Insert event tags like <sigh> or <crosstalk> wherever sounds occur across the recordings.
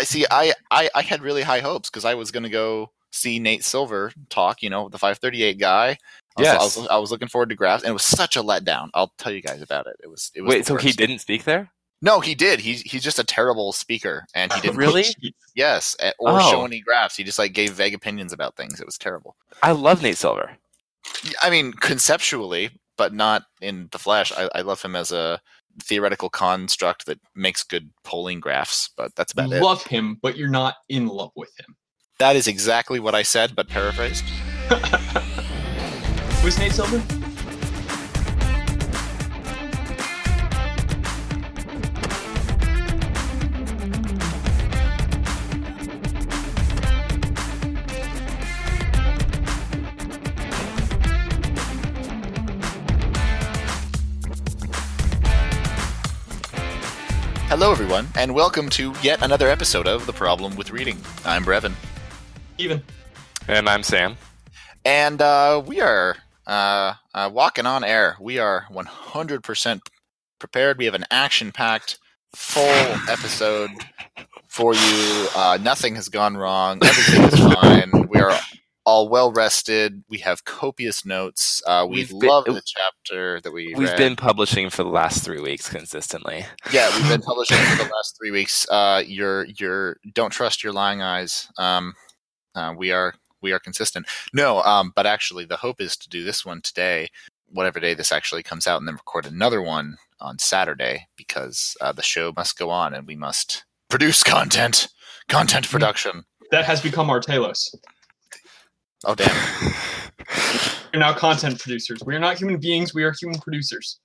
I see. I I, I had really high hopes because I was going to go see Nate Silver talk. You know, the 538 guy. I was, Yes. I was, I was looking forward to graphs, and it was such a letdown. I'll tell you guys about it. It was. It was Wait, so he didn't speak there? No, he did. He's he's just a terrible speaker, and he <laughs> didn't Really? Yes, eh, or Oh. show any graphs. He just like gave vague opinions about things. It was terrible. I love Nate Silver. I mean, conceptually, but not in the flesh. I, I love him as a theoretical construct that makes good polling graphs, but that's about it. Love him, but you're not in love with him. That is exactly what I said, but paraphrased. Who's Nate Silver? Hello, everyone, and welcome to yet another episode of The Problem with Reading. I'm Brevin, Even. And I'm Sam. and uh, we are uh, uh, walking on air. We are 100% prepared. We have an action packed, full <laughs> episode for you. Uh, nothing has gone wrong. Everything is fine. We are all well rested. We have copious notes. Uh, we We've been- love the chapter that we We've read. been publishing for the last three weeks consistently. Yeah, we've been <laughs> publishing for the last three weeks. Uh, your your don't trust your lying eyes. Um, uh, we are we are consistent. No, um, but actually, the hope is to do this one today, whatever day this actually comes out, and then record another one on Saturday because uh, the show must go on and we must produce content. Content production. That has become our telos. Oh damn! <laughs> We're now content producers. We are not human beings, we are human producers.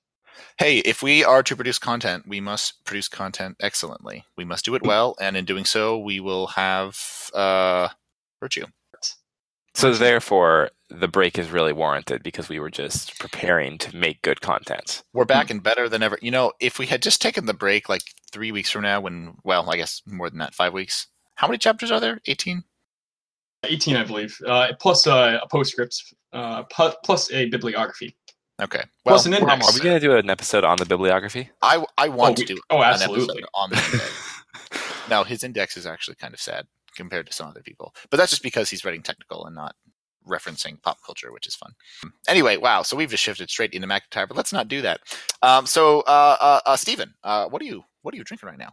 Hey, if we are to produce content, we must produce content excellently. We must do it well, and in doing so, we will have uh, virtue. So therefore, the break is really warranted because we were just preparing to make good content. We're back and better than ever. You know, if we had just taken the break like three weeks from now, when, well, I guess more than that, five weeks. How many chapters are there? 18? 18, I believe, uh, plus uh, a postscript, uh, pu- plus a bibliography. Okay. Well, Plus an we're index. Are we going to do an episode on the bibliography? I, I want Oh, to we- do oh, an absolutely. episode on the index. <laughs> no, his index is actually kind of sad compared to some other people. But that's just because he's writing technical and not referencing pop culture, which is fun. Anyway, wow. So we've just shifted straight into MacIntyre, but let's not do that. Um, so, uh, uh, uh, Stephen, uh, what are you what are you drinking right now?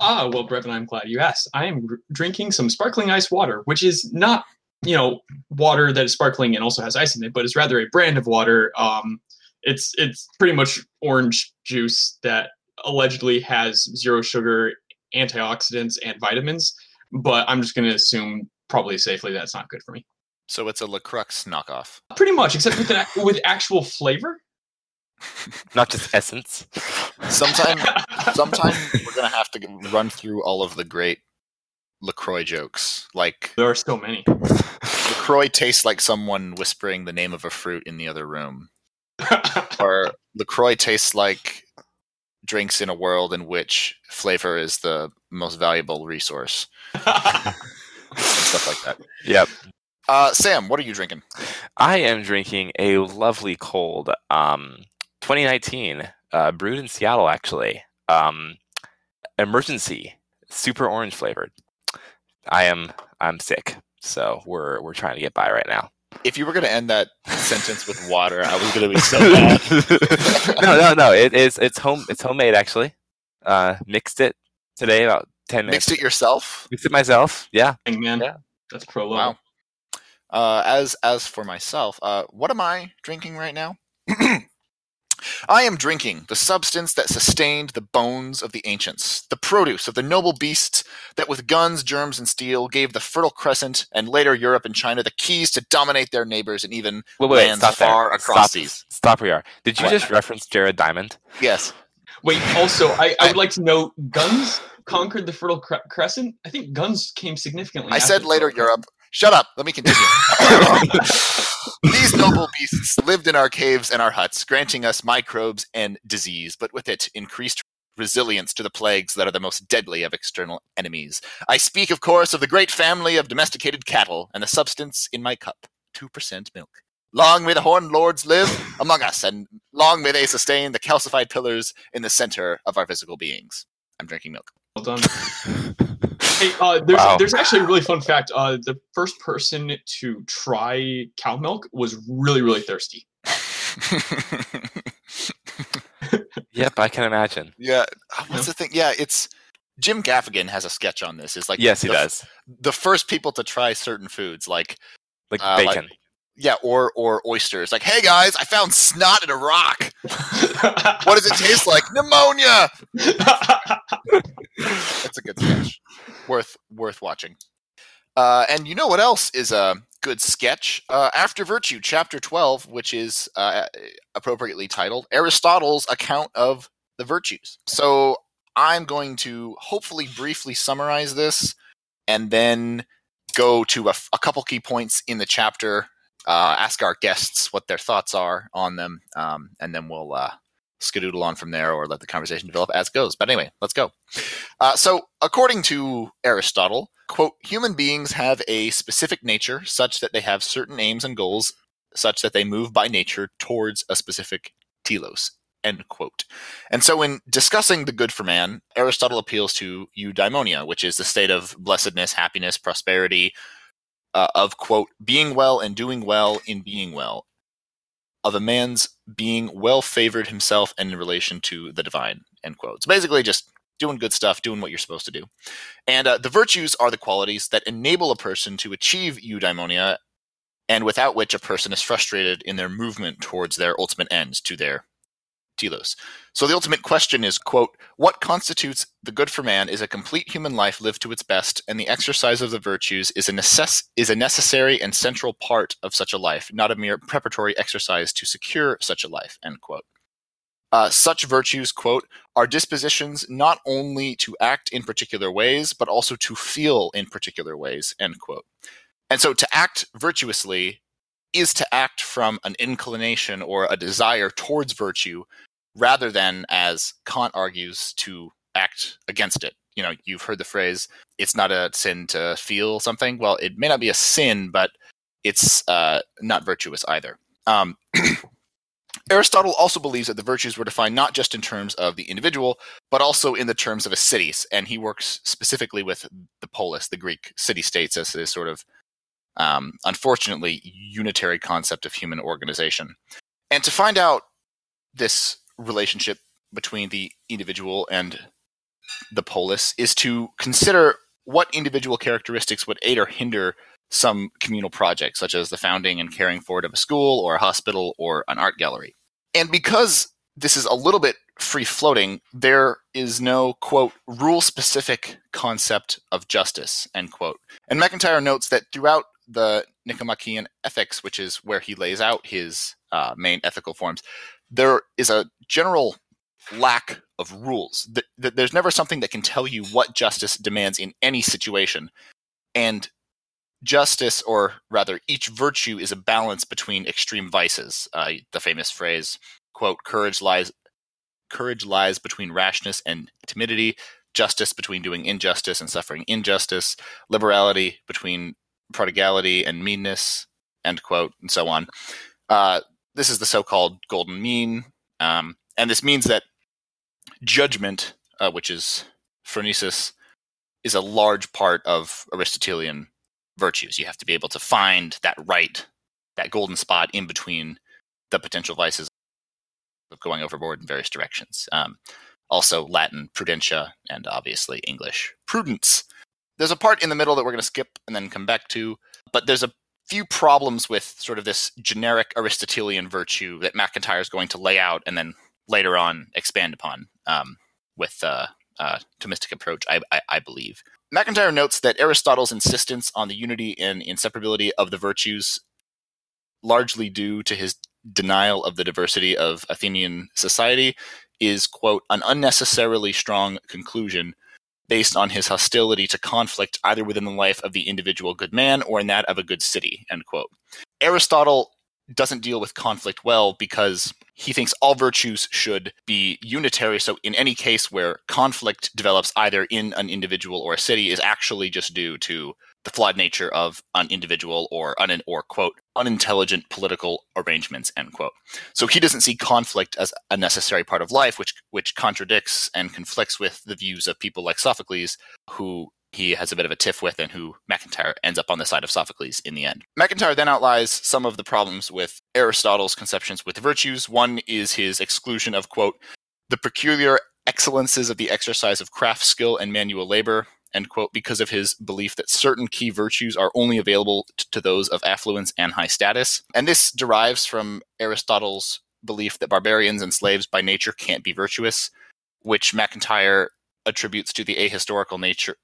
Ah, well, Brevin, I'm glad you asked. I am gr- drinking some sparkling ice water, which is not, you know, water that is sparkling and also has ice in it, but is rather a brand of water. Um, it's it's pretty much orange juice that allegedly has zero sugar, antioxidants, and vitamins. But I'm just going to assume, probably safely, that's not good for me. So it's a LaCroix knockoff. Pretty much, except with an, with actual flavor. Not just essence. Sometime <laughs> sometime we're gonna have to run through all of the great Lacroix jokes. Like there are so many. <laughs> Lacroix tastes like someone whispering the name of a fruit in the other room, <laughs> or Lacroix tastes like drinks in a world in which flavor is the most valuable resource, and stuff like that. Yep. Uh, Sam, what are you drinking? I am drinking a lovely cold um, 2019, uh, brewed in Seattle, actually. Um, emergency, super orange flavored. I am I'm sick, so we're we're trying to get by right now. If you were gonna end that <laughs> sentence with water, I was gonna be so mad. <laughs> no, no, no. It is it's home it's homemade actually. Uh, mixed it today about ten minutes. Mixed it yourself. Mixed it myself. Yeah. Dang, man, Yeah. that's pro level. Wow. Uh, as as for myself, uh, what am I drinking right now? <clears throat> I am drinking the substance that sustained the bones of the ancients, the produce of the noble beasts that with guns, germs, and steel gave the Fertile Crescent and later Europe and China the keys to dominate their neighbors and even Wait, wait, lands stop far there. across stop, seas. Stop where you are. Did you What? just reference Jared Diamond? Yes. Wait, also, I, I would like to know guns conquered the Fertile Cre- Crescent. I think guns came significantly. I after said later Europe. Shut up. Let me continue. <laughs> <laughs> These noble beasts lived in our caves and our huts, granting us microbes and disease, but with it increased resilience to the plagues that are the most deadly of external enemies. I speak, of course, of the great family of domesticated cattle and the substance in my cup 2% milk. Long may the horned lords live among us, and long may they sustain the calcified pillars in the center of our physical beings. I'm drinking milk. Well done. <laughs> Hey, uh, there's Wow. there's actually a really fun fact. Uh, the first person to try cow milk was really really thirsty. <laughs> Yep, I can imagine. yeah. uh, What's the thing? Yeah, it's Jim Gaffigan has a sketch on this. Is like yes, he does. The first people to try certain foods, like Like uh, like- bacon. Yeah, or or oysters. Like, hey guys, I found snot in a rock. What does it taste like? <laughs> Pneumonia. That's a good sketch. worth worth watching. Uh, and you know what else is a good sketch? Uh, After Virtue, chapter twelve, which is uh, appropriately titled Aristotle's account of the virtues. So I'm going to hopefully briefly summarize this, and then go to a, f- a couple key points in the chapter. Uh, ask our guests what their thoughts are on them, um, and then we'll uh, skedoodle on from there or let the conversation develop as goes. But anyway, let's go. Uh, so, according to Aristotle, quote, human beings have a specific nature such that they have certain aims and goals such that they move by nature towards a specific telos, end quote. And so, in discussing the good for man, Aristotle appeals to eudaimonia, which is the state of blessedness, happiness, prosperity, uh, of quote, being well and doing well in being well, of a man's being well favored himself and in relation to the divine, end quote. So basically, just doing good stuff, doing what you're supposed to do. And uh, the virtues are the qualities that enable a person to achieve eudaimonia, and without which a person is frustrated in their movement towards their ultimate ends, to their telos. So the ultimate question is, quote, what constitutes the good for man is a complete human life lived to its best, and the exercise of the virtues is a, necess- is a necessary and central part of such a life, not a mere preparatory exercise to secure such a life, end quote. Uh, such virtues, quote, are dispositions not only to act in particular ways, but also to feel in particular ways, end quote. And so to act virtuously is to act from an inclination or a desire towards virtue rather than, as Kant argues, to act against it. You know, you've heard the phrase, it's not a sin to feel something. Well, it may not be a sin, but it's uh, not virtuous either. Um, <clears throat> Aristotle also believes that the virtues were defined not just in terms of the individual, but also in the terms of a city. And he works specifically with the polis, the Greek city states, as this sort of, um, unfortunately, unitary concept of human organization. And to find out this relationship between the individual and the polis is to consider what individual characteristics would aid or hinder some communal project, such as the founding and caring forward of a school or a hospital or an art gallery. And because this is a little bit free floating, there is no, quote, rule specific concept of justice, end quote. And MacIntyre notes that throughout the Nicomachean Ethics, which is where he lays out his uh, main ethical forms, there is a general lack of rules. Th- th- there's never something that can tell you what justice demands in any situation. And justice, or rather, each virtue is a balance between extreme vices. Uh, the famous phrase, quote, courage lies courage lies between rashness and timidity, justice between doing injustice and suffering injustice, liberality between prodigality and meanness, end quote, and so on. Uh, this is the so-called golden mean, um, and this means that judgment, uh, which is phronesis, is a large part of Aristotelian virtues. You have to be able to find that right, that golden spot in between the potential vices of going overboard in various directions. Um, also, Latin prudentia, and obviously English prudence. There's a part in the middle that we're going to skip and then come back to, but there's a few problems with sort of this generic Aristotelian virtue that MacIntyre is going to lay out and then later on expand upon um, with uh, uh, Thomistic approach, I, I, I believe. MacIntyre notes that Aristotle's insistence on the unity and inseparability of the virtues, largely due to his denial of the diversity of Athenian society, is, quote, an unnecessarily strong conclusion based on his hostility to conflict either within the life of the individual good man or in that of a good city, end quote. Aristotle doesn't deal with conflict well because he thinks all virtues should be unitary. So, in any case where conflict develops either in an individual or a city, is actually just due to the flawed nature of an individual or un or quote unintelligent political arrangements end quote. So he doesn't see conflict as a necessary part of life, which which contradicts and conflicts with the views of people like Sophocles, who he has a bit of a tiff with and who MacIntyre ends up on the side of Sophocles in the end. MacIntyre then outlines some of the problems with Aristotle's conceptions with virtues. One is his exclusion of, quote, the peculiar excellences of the exercise of craft skill and manual labor, end quote, because of his belief that certain key virtues are only available t- to those of affluence and high status. And this derives from Aristotle's belief that barbarians and slaves by nature can't be virtuous, which MacIntyre attributes to the ahistorical nature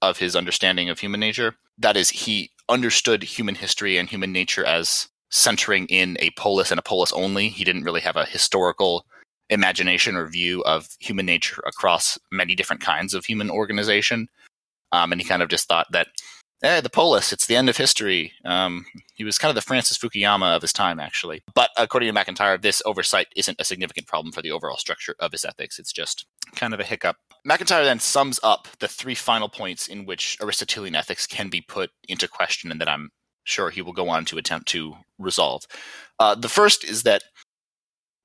of his understanding of human nature. That is, he understood human history and human nature as centering in a polis and a polis only. He didn't really have a historical imagination or view of human nature across many different kinds of human organization. Um, and he kind of just thought that, eh, the polis, it's the end of history. Um, he was kind of the Francis Fukuyama of his time, actually. But according to MacIntyre, this oversight isn't a significant problem for the overall structure of his ethics. It's just kind of a hiccup. MacIntyre then sums up the three final points in which Aristotelian ethics can be put into question and that I'm sure he will go on to attempt to resolve. Uh, the first is that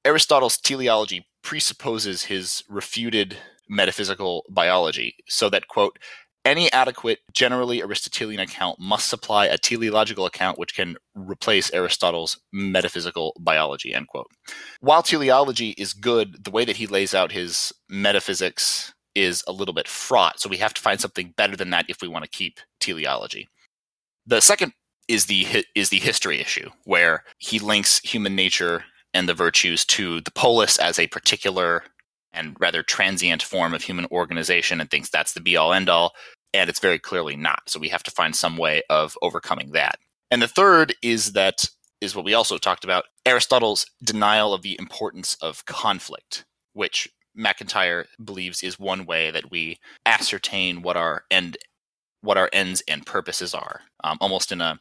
Aristotle's teleology presupposes his refuted metaphysical biology, so that, quote, any adequate, generally Aristotelian account must supply a teleological account which can replace Aristotle's metaphysical biology, end quote. While teleology is good, the way that he lays out his metaphysics is a little bit fraught, so we have to find something better than that if we want to keep teleology. The second is the is the history issue, where he links human nature and the virtues to the polis as a particular and rather transient form of human organization and thinks that's the be all end all. And it's very clearly not. So we have to find some way of overcoming that. And the third is that is what we also talked about Aristotle's denial of the importance of conflict, which MacIntyre believes is one way that we ascertain what our end what our ends and purposes are, um, almost in a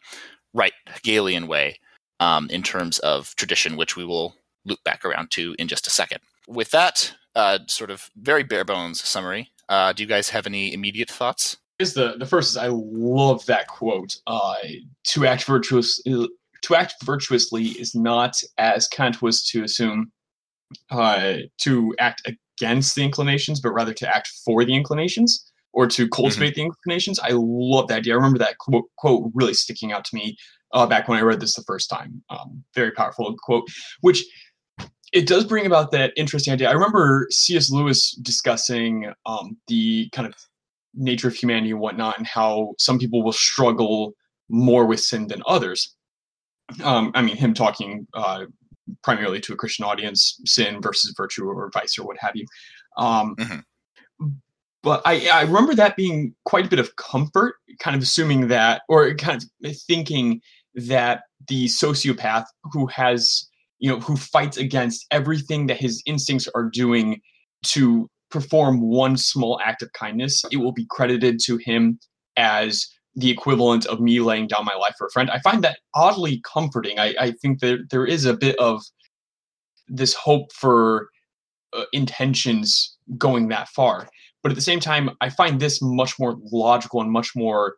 right Hegelian way um, in terms of tradition, which we will loop back around to in just a second. With that uh, sort of very bare bones summary, uh, do you guys have any immediate thoughts? Is the the first is I love that quote. Uh, to act virtuous to act virtuously is not as Kant was to assume uh, to act against the inclinations, but rather to act for the inclinations or to cultivate mm-hmm. the inclinations. I love that idea. I remember that quote, quote really sticking out to me uh, back when I read this the first time. Um, very powerful quote, which it does bring about that interesting idea. I remember C.S. Lewis discussing um, the kind of nature of humanity and whatnot, and how some people will struggle more with sin than others. Um, I mean, him talking uh, primarily to a Christian audience, sin versus virtue or vice or what have you. Um, mm-hmm. But I, I remember that being quite a bit of comfort, kind of assuming that, or kind of thinking that the sociopath who has you know who fights against everything that his instincts are doing to perform one small act of kindness. It will be credited to him as the equivalent of me laying down my life for a friend. I find that oddly comforting. I, I think that there is a bit of this hope for uh, intentions going that far. But at the same time i find this much more logical and much more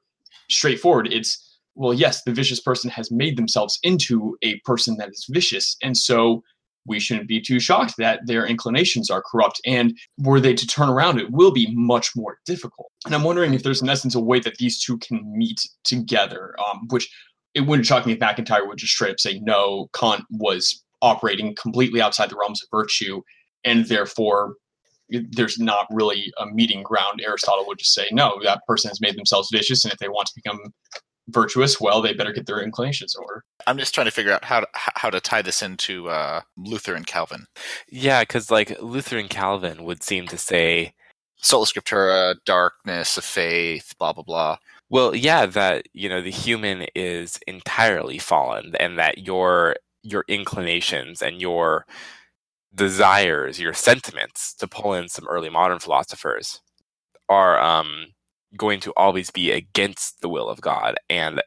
straightforward. It's well, yes, the vicious person has made themselves into a person that is vicious. And so we shouldn't be too shocked that their inclinations are corrupt. And were they to turn around, it will be much more difficult. And I'm wondering if there's, in essence, a way that these two can meet together, um, which it wouldn't shock me if MacIntyre would just straight up say, no, Kant was operating completely outside the realms of virtue. And therefore, there's not really a meeting ground. Aristotle would just say, no, that person has made themselves vicious. And if they want to become virtuous, well, they better get their inclinations in order. I'm just trying to figure out how to, how to tie this into uh, Luther and Calvin. Yeah, because like Luther and Calvin would seem to say sola scriptura, darkness of faith, blah blah blah. Well, yeah, that you know the human is entirely fallen, and that your your inclinations and your desires, your sentiments, to pull in some early modern philosophers, are um, going to always be against the will of God and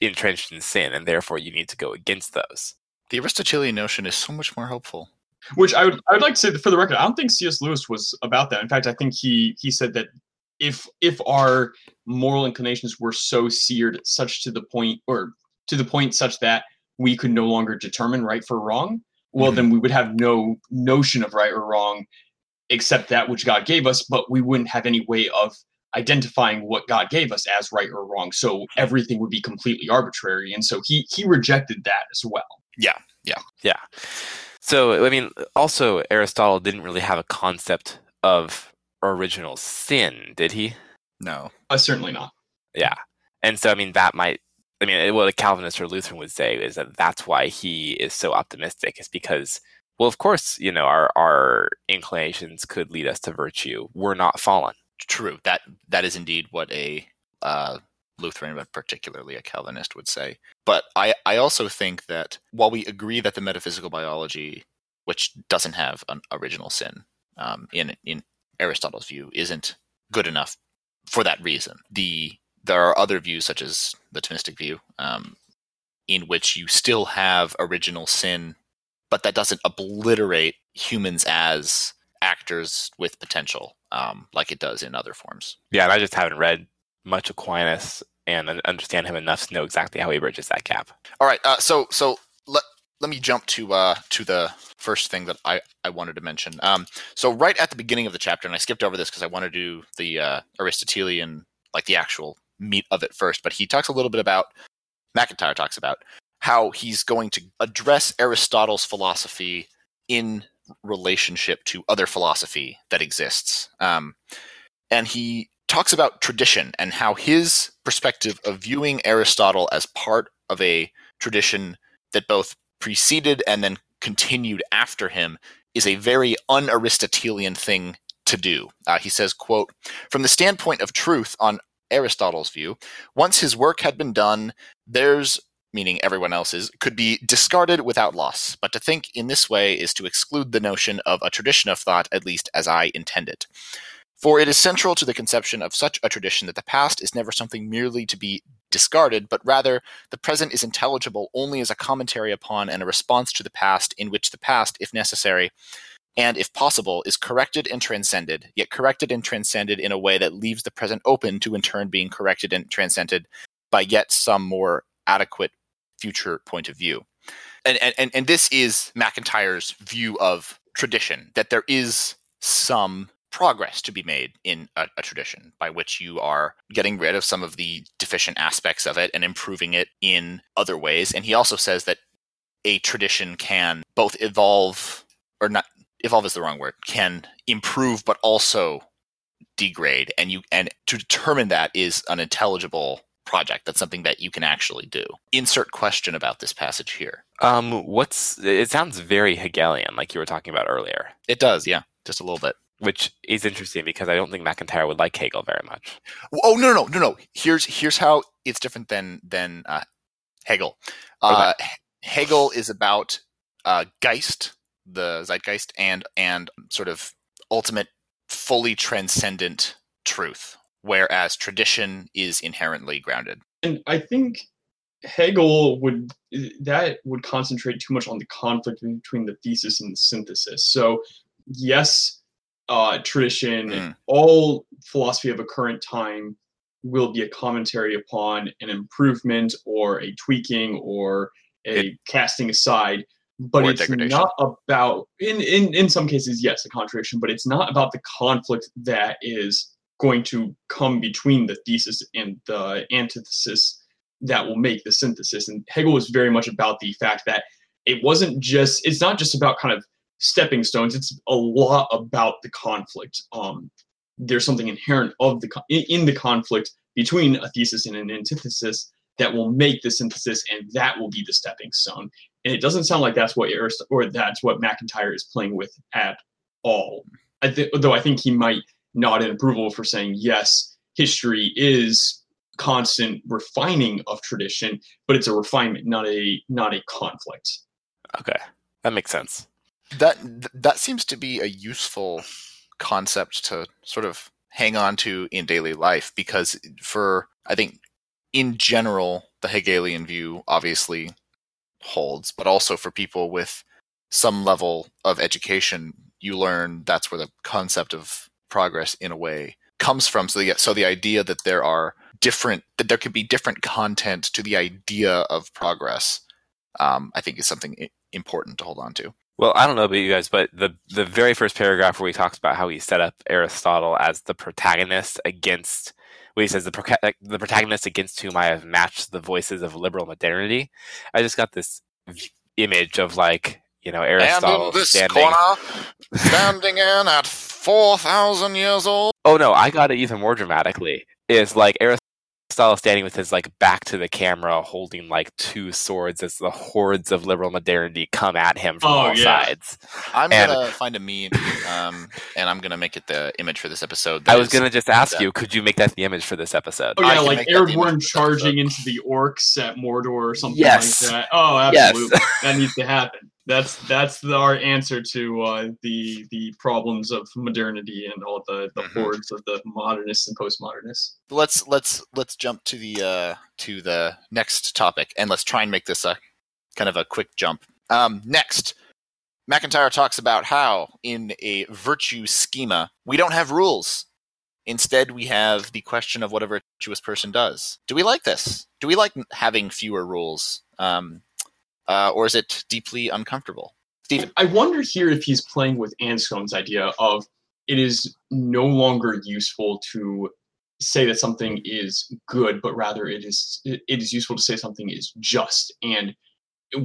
entrenched in sin, and therefore you need to go against those. The Aristotelian notion is so much more helpful. Which I would I would like to say for the record, I don't think C.S. Lewis was about that. In fact, I think he he said that if if our moral inclinations were so seared such to the point or to the point such that we could no longer determine right for wrong, well mm-hmm. then we would have no notion of right or wrong except that which God gave us, but we wouldn't have any way of identifying what God gave us as right or wrong. So everything would be completely arbitrary. And so he he rejected that as well. Yeah, yeah, yeah. So I mean, also Aristotle didn't really have a concept of original sin, did he? No, uh, certainly not. Yeah, and so I mean that might. I mean, what a Calvinist or Lutheran would say is that that's why he is so optimistic, is because well, of course, you know, our our inclinations could lead us to virtue. We're not fallen. True. That that is indeed what a uh, Lutheran, but particularly a Calvinist, would say. But I I also think that while we agree that the metaphysical biology, which doesn't have an original sin, um, in in Aristotle's view, isn't good enough for that reason. The there are other views, such as the Thomistic view, um, in which you still have original sin but that doesn't obliterate humans as actors with potential um, like it does in other forms. Yeah, and I just haven't read much Aquinas and understand him enough to know exactly how he bridges that gap. All right, uh, so so let let me jump to uh, to the first thing that I, I wanted to mention. Um, so right at the beginning of the chapter, and I skipped over this because I want to do the uh, Aristotelian, like the actual meat of it first. But he talks a little bit about MacIntyre talks about how he's going to address Aristotle's philosophy in relationship to other philosophy that exists. Um, and he talks about tradition and how his perspective of viewing Aristotle as part of a tradition that both preceded and then continued after him is a very un-Aristotelian thing to do. Uh, he says, quote, from the standpoint of truth on Aristotle's view, once his work had been done, there's meaning everyone else's, could be discarded without loss. But to think in this way is to exclude the notion of a tradition of thought, at least as I intend it. For it is central to the conception of such a tradition that the past is never something merely to be discarded, but rather the present is intelligible only as a commentary upon and a response to the past, in which the past, if necessary, and if possible, is corrected and transcended, yet corrected and transcended in a way that leaves the present open to in turn being corrected and transcended by yet some more adequate future point of view. And, and, and this is MacIntyre's view of tradition, that there is some progress to be made in a, a, tradition by which you are getting rid of some of the deficient aspects of it and improving it in other ways. And he also says that a tradition can both evolve or not evolve is the wrong word, can improve but also degrade. And you and to determine that is an intelligible project. That's something that you can actually do. Insert question about this passage here. Um, what's it sounds very Hegelian, like you were talking about earlier. It does, yeah, just a little bit. Which is interesting because I don't think MacIntyre would like Hegel very much. Oh no no no no! Here's here's how it's different than than uh, Hegel. Uh, okay. Hegel is about uh, Geist, the Zeitgeist, and and sort of ultimate, fully transcendent truth whereas tradition is inherently grounded. And I think Hegel would that would concentrate too much on the conflict between the thesis and the synthesis. So yes, uh, tradition, mm. all philosophy of a current time will be a commentary upon an improvement or a tweaking or a it, casting aside but it's not about in, in in some cases yes a contradiction but it's not about the conflict that is going to come between the thesis and the antithesis that will make the synthesis. And Hegel was very much about the fact that it wasn't just, it's not just about kind of stepping stones, it's a lot about the conflict. Um, there's something inherent of the in the conflict between a thesis and an antithesis that will make the synthesis and that will be the stepping stone and it doesn't sound like that's what Arist- or that's what MacIntyre is playing with at all I th- though I think he might nod in approval for saying yes, history is constant refining of tradition, but it's a refinement, not a not a conflict. Okay, that makes sense. That that seems to be a useful concept to sort of hang on to in daily life because for I think in general the Hegelian view obviously holds, but also for people with some level of education, you learn that's where the concept of progress in a way comes from. So the, so the idea that there are different, that there could be different content to the idea of progress, um, I think is something important to hold on to. Well, I don't know about you guys, but the the very first paragraph where he talks about how he set up Aristotle as the protagonist against, where he says the proca- the protagonist against whom I have matched the voices of liberal modernity. I just got this image of like you know Aristotle and in this standing. corner, standing in at four thousand years old. Oh no, I got it even more dramatically. Is like Aristotle standing with his like back to the camera, holding like two swords as the hordes of liberal modernity come at him from Oh, all yeah. sides. I'm And- gonna find a meme, um, and I'm gonna make it the image for this episode. I was gonna just ask that- you, could you make that the image for this episode? Oh yeah, like make that the image Aragorn charging episode. into the orcs at Mordor or something Yes. like that. Oh, Yes. absolutely, that needs to happen. That's that's the, our answer to uh, the the problems of modernity and all the, the Mhm. hordes of the modernists and postmodernists. let's let's let's jump to the uh, to the next topic, and let's try and make this a kind of a quick jump. Um, next, MacIntyre talks about how in a virtue schema we don't have rules. Instead, we have the question of what a virtuous person does. Do we like this? Do we like having fewer rules, um, uh, or is it deeply uncomfortable? Stephen, I wonder here if he's playing with Anscombe's idea of it is no longer useful to say that something is good, but rather it is it is useful to say something is just. And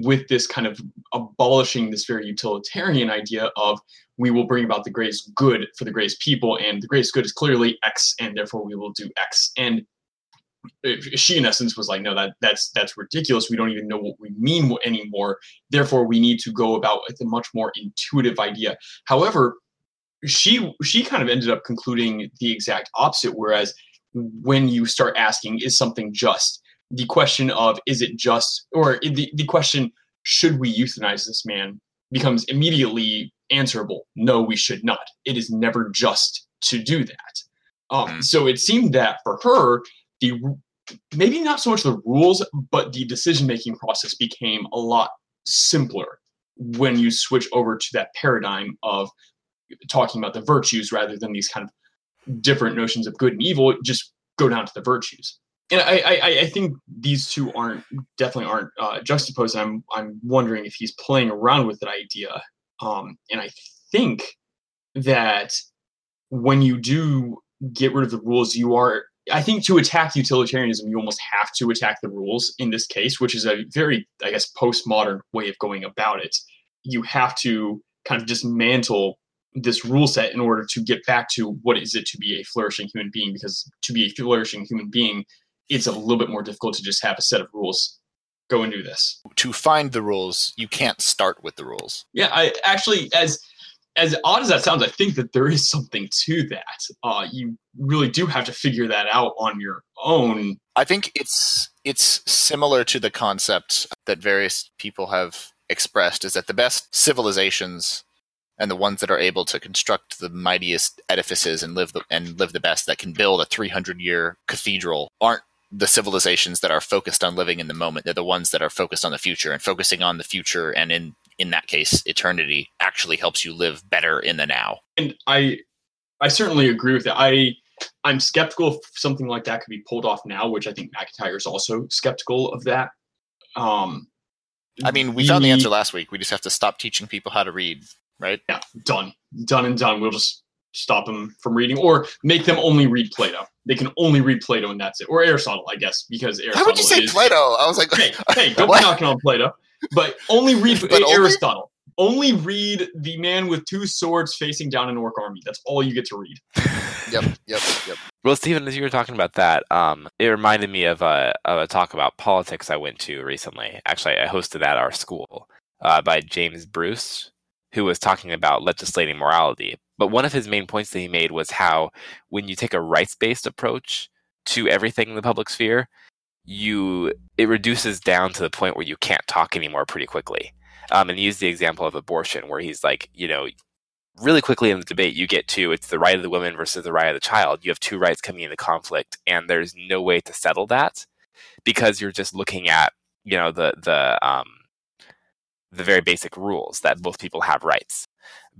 with this kind of abolishing this very utilitarian idea of we will bring about the greatest good for the greatest people, and the greatest good is clearly X, and therefore we will do X. And she, in essence, was like, no, that that's that's ridiculous. We don't even know what we mean anymore. Therefore we need to go about with a much more intuitive idea. However she she kind of ended up concluding the exact opposite whereas when you start asking is something just? the question of is it just? or the, the question should we euthanize this man? becomes immediately answerable. No we should not. It is never just to do that. Um, Mhm. so it seemed that for her the maybe not so much the rules but the decision making process became a lot simpler when you switch over to that paradigm of talking about the virtues rather than these kind of different notions of good and evil. Just go down to the virtues. And i i, I think these two aren't definitely aren't uh, juxtaposed. I'm i'm wondering if he's playing around with that idea um and i think that when you do get rid of the rules you are I think to attack utilitarianism, you almost have to attack the rules in this case, which is a very, I guess, postmodern way of going about it. You have to kind of dismantle this rule set in order to get back to what is it to be a flourishing human being, because to be a flourishing human being, it's a little bit more difficult to just have a set of rules. Go and do this. to find the rules, you can't start with the rules. Yeah, I actually, as as odd as that sounds, I think that there is something to that. Uh, you really do have to figure that out on your own I think it's it's similar to the concept that various people have expressed is that the best civilizations and the ones that are able to construct the mightiest edifices and live the, and live the best that can build a 300 year cathedral aren't the civilizations that are focused on living in the moment they're the ones that are focused on the future and focusing on the future and in in that case eternity actually helps you live better in the now and I I certainly agree with that. I I'm skeptical if something like that could be pulled off now, which I think MacIntyre is also skeptical of that. Um, i mean we found the answer last week we just have to stop teaching people how to read right Yeah, done, done and done. We'll just stop them from reading, or make them only read Plato. They can only read Plato, and that's it. Or Aristotle, I guess, because Aristotle why would you say is, plato i was like Hey, hey, <laughs> don't What? be knocking on Plato, but only read But only- Aristotle. Only read the man with two swords facing down an orc army. That's all you get to read. <laughs> Yep, yep, yep. Well, Stephen, as you were talking about that, um, it reminded me of a of a talk about politics I went to recently. Actually, I hosted that at our school uh, by James Bruce, who was talking about legislating morality. But one of his main points that he made was how when you take a rights based approach to everything in the public sphere, you it reduces down to the point where you can't talk anymore pretty quickly. Um, and he used the example of abortion, where he's like, you know, really quickly in the debate, you get to it's the right of the woman versus the right of the child. You have two rights coming into conflict, and there's no way to settle that because you're just looking at you know the the um, the very basic rules that both people have rights.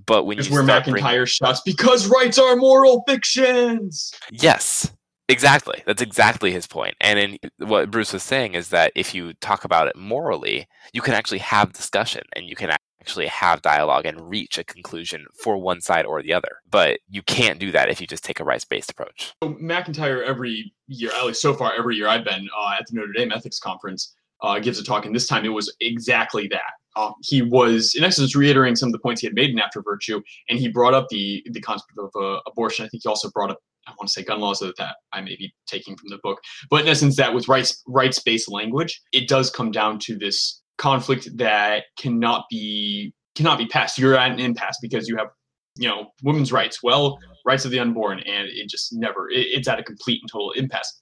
But when Is you where start bringing- MacIntyre shouts, because rights are moral fictions. Yes, exactly. That's exactly his point. And in, what Bruce was saying is that if you talk about it morally, you can actually have discussion and you can actually have dialogue and reach a conclusion for one side or the other. But you can't do that if you just take a rights based approach. So MacIntyre every year, at least so far every year I've been uh, at the Notre Dame Ethics Conference, uh, gives a talk, and this time it was exactly that. Um, he was in essence reiterating some of the points he had made in After Virtue, and he brought up the the concept of uh, abortion. I think he also brought up I want to say gun laws that I may be taking from the book, but in essence, that with rights rights based language, it does come down to this conflict that cannot be cannot be passed. You're at an impasse because you have you know women's rights, well, rights of the unborn, and it just never it, it's at a complete and total impasse.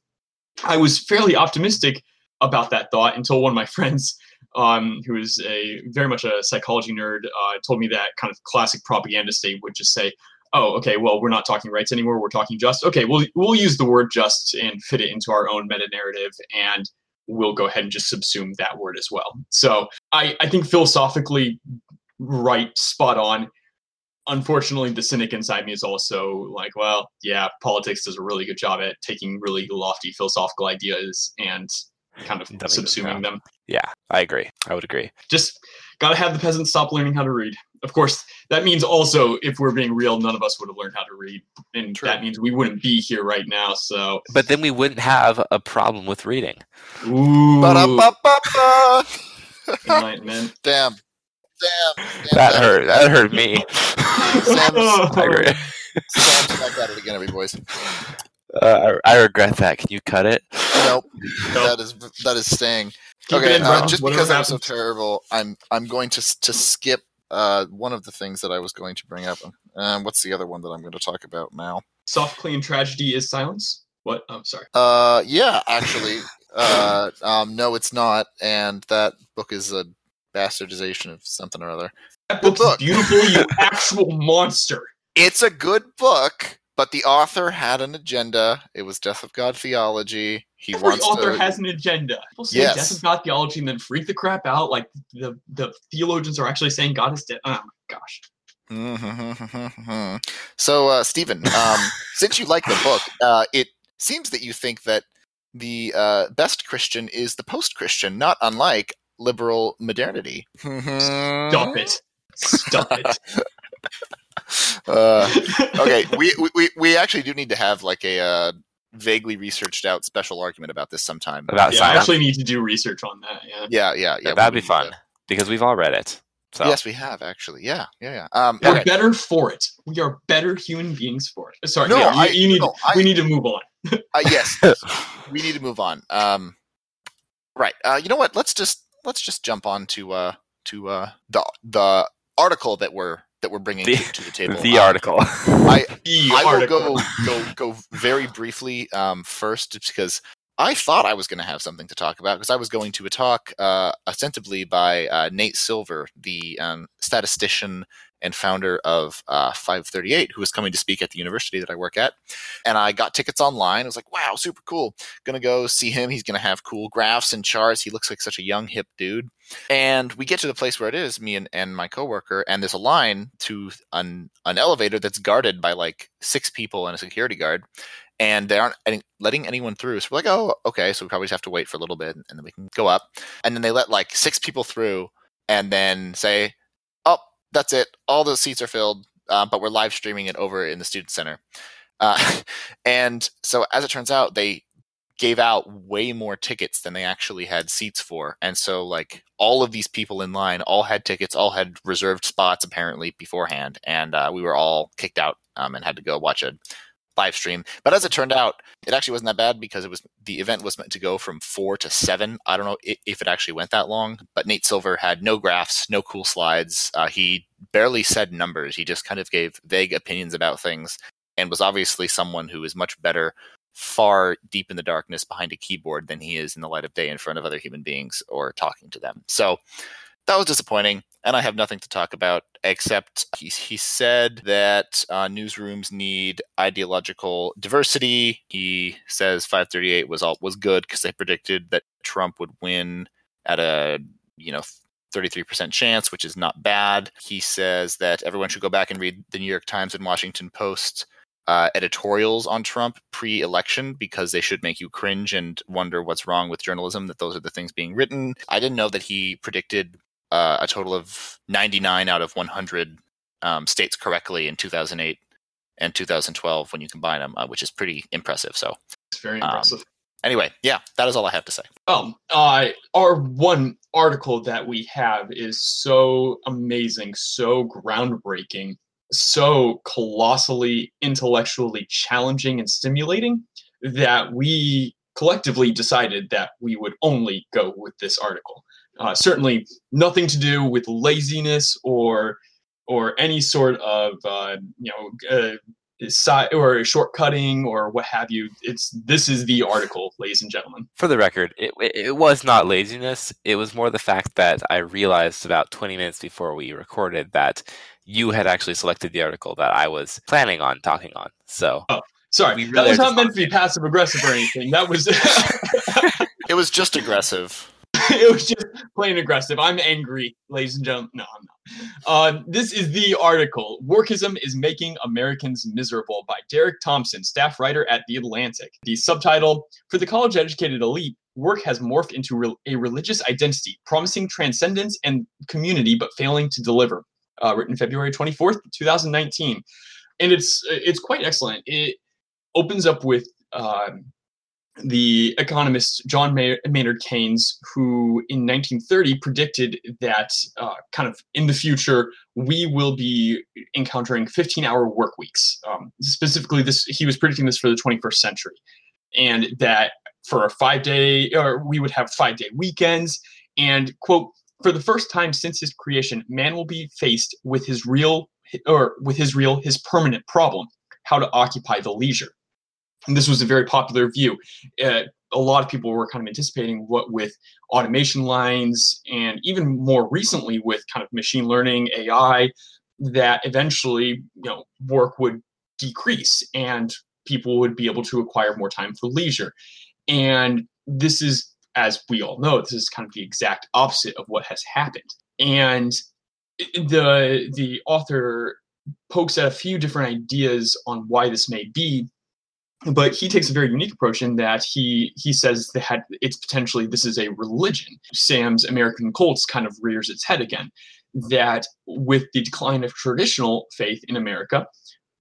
I was fairly optimistic about that thought until one of my <laughs> friends um, who is a very much a psychology nerd, uh, told me that kind of classic propaganda state would just say, "Oh, okay, well, we're not talking rights anymore. We're talking just. Okay, we'll we'll use the word just and fit it into our own meta narrative, and we'll go ahead and just subsume that word as well." So I I think philosophically right, spot on. Unfortunately, the cynic inside me is also like, well, yeah, politics does a really good job at taking really lofty philosophical ideas and kind of subsuming them. Yeah, I agree. I would agree. Just got to have the peasants stop learning how to read. Of course, that means also, if we're being real, none of us would have learned how to read, and True. that means we wouldn't be here right now. So, but then we wouldn't have a problem with reading. Ooh. <laughs> Enlightenment. Damn. Damn. Damn. That hurt. That hurt me. <laughs> Sam's, <laughs> I agree. Sam's back at it again, every boys. Uh, I, I, regret that. Can you cut it? Nope. nope. That is that is staying. Keep okay, in, uh, just because I'm so terrible, I'm I'm going to to skip uh, one of the things that I was going to bring up. Um, what's the other one that I'm going to talk about now? Soft, clean tragedy is silence. What? I'm oh, sorry. Uh, yeah, actually, uh, um, no, it's not, and that book is a bastardization of something or other. That book's book. beautiful, you <laughs> actual monster. It's a good book. But the author had an agenda. It was Death of God theology. He Every wants author to... has an agenda. People say yes. Death of God theology and then freak the crap out like the the theologians are actually saying God is dead. Oh my gosh. Mm-hmm. <laughs> So, uh, Stephen, um, <laughs> since you like the book, uh, it seems that you think that the uh, best Christian is the post-Christian, not unlike liberal modernity. Stop it! Stop it! <laughs> uh, okay, we, we we actually do need to have like a uh, vaguely researched out special argument about this sometime. About yeah, I actually need to do research on that. Yeah, yeah, yeah. yeah That'd be fun to... because we've all read it. So. Yes, we have actually. Yeah, yeah, yeah. Um, We're okay. better for it. We are better human beings for it. Sorry, no, yeah, I, you, need. No, we need to move on. <laughs> uh, yes, <laughs> we need to move on. Um, right. Uh, you know what? Let's just let's just jump on to uh, to uh, the the article that we're that we're bringing the, to, the table. The um, article. <laughs> I, <laughs> the I article. will go, go go very briefly um, first, because I thought I was going to have something to talk about because I was going to a talk uh, ostensibly by uh, Nate Silver, the um, statistician and founder of uh, 538, who was coming to speak at the university that I work at. And I got tickets online. I was like, wow, super cool. Gonna go see him. He's gonna have cool graphs and charts. He looks like such a young, hip dude. And we get to the place where it is, me and, and my coworker, and there's a line to an, an elevator that's guarded by like six people and a security guard. And they aren't letting anyone through. So we're like, oh, okay. So we probably just have to wait for a little bit and then we can go up. And then they let like six people through and then say, that's it. All the seats are filled, uh, but we're live streaming it over in the student center. Uh, <laughs> and so, as it turns out, they gave out way more tickets than they actually had seats for. And so, like, all of these people in line all had tickets, all had reserved spots apparently beforehand. And uh, we were all kicked out um, and had to go watch a live stream. But as it turned out, it actually wasn't that bad because it was the event was meant to go from four to seven. I don't know if it actually went that long, but Nate Silver had no graphs, no cool slides. Uh, he barely said numbers. He just kind of gave vague opinions about things, and was obviously someone who is much better far deep in the darkness behind a keyboard than he is in the light of day in front of other human beings or talking to them. So that was disappointing, and I have nothing to talk about except he, he said that uh, newsrooms need ideological diversity. He says 538 was all was good because they predicted that Trump would win at a you know 33% chance, which is not bad. He says that everyone should go back and read the New York Times and Washington Post uh, editorials on Trump pre election because they should make you cringe and wonder what's wrong with journalism, that those are the things being written. I didn't know that he predicted uh, a total of 99 out of 100 um, states correctly in 2008 and 2012 when you combine them, uh, which is pretty impressive. So It's very Um, impressive. anyway, yeah, that is all I have to say. Um, uh, our one article that we have is so amazing, so groundbreaking, so colossally intellectually challenging and stimulating that we collectively decided that we would only go with this article. Uh, certainly, nothing to do with laziness or or any sort of uh, you know uh, side or shortcutting or what have you. It's this is the article, ladies and gentlemen. For the record, it, it it was not laziness. It was more the fact that I realized about 20 minutes before we recorded that you had actually selected the article that I was planning on talking on. So Oh, Sorry, We that really was are not meant to be passive aggressive or anything. That was <laughs> <laughs> It was just aggressive. <laughs> it was just plain aggressive. I'm angry, ladies and gentlemen. No, I'm not. Uh, this is the article. Workism is making Americans miserable by Derek Thompson, staff writer at The Atlantic. The subtitle For the college educated elite, work has morphed into re- a religious identity, promising transcendence and community, but failing to deliver. Uh, written February 24th, 2019. And it's it's quite excellent. It opens up with um, the economist John May- Maynard Keynes, who in 1930 predicted that uh, kind of in the future we will be encountering 15-hour work weeks. Um, specifically, this he was predicting this for the 21st century, and that for a five-day or we would have five-day weekends. And quote, for the first time since his creation, man will be faced with his real or with his real his permanent problem: how to occupy the leisure. And this was a very popular view. Uh, a lot of people were kind of anticipating what with automation lines and even more recently with kind of machine learning ai that eventually you know work would decrease and people would be able to acquire more time for leisure. And this is as we all know this is kind of the exact opposite of what has happened. And the the author pokes at a few different ideas on why this may be but he takes a very unique approach in that he he says that it's potentially this is a religion. Sam's American Cults kind of rears its head again. That with the decline of traditional faith in America,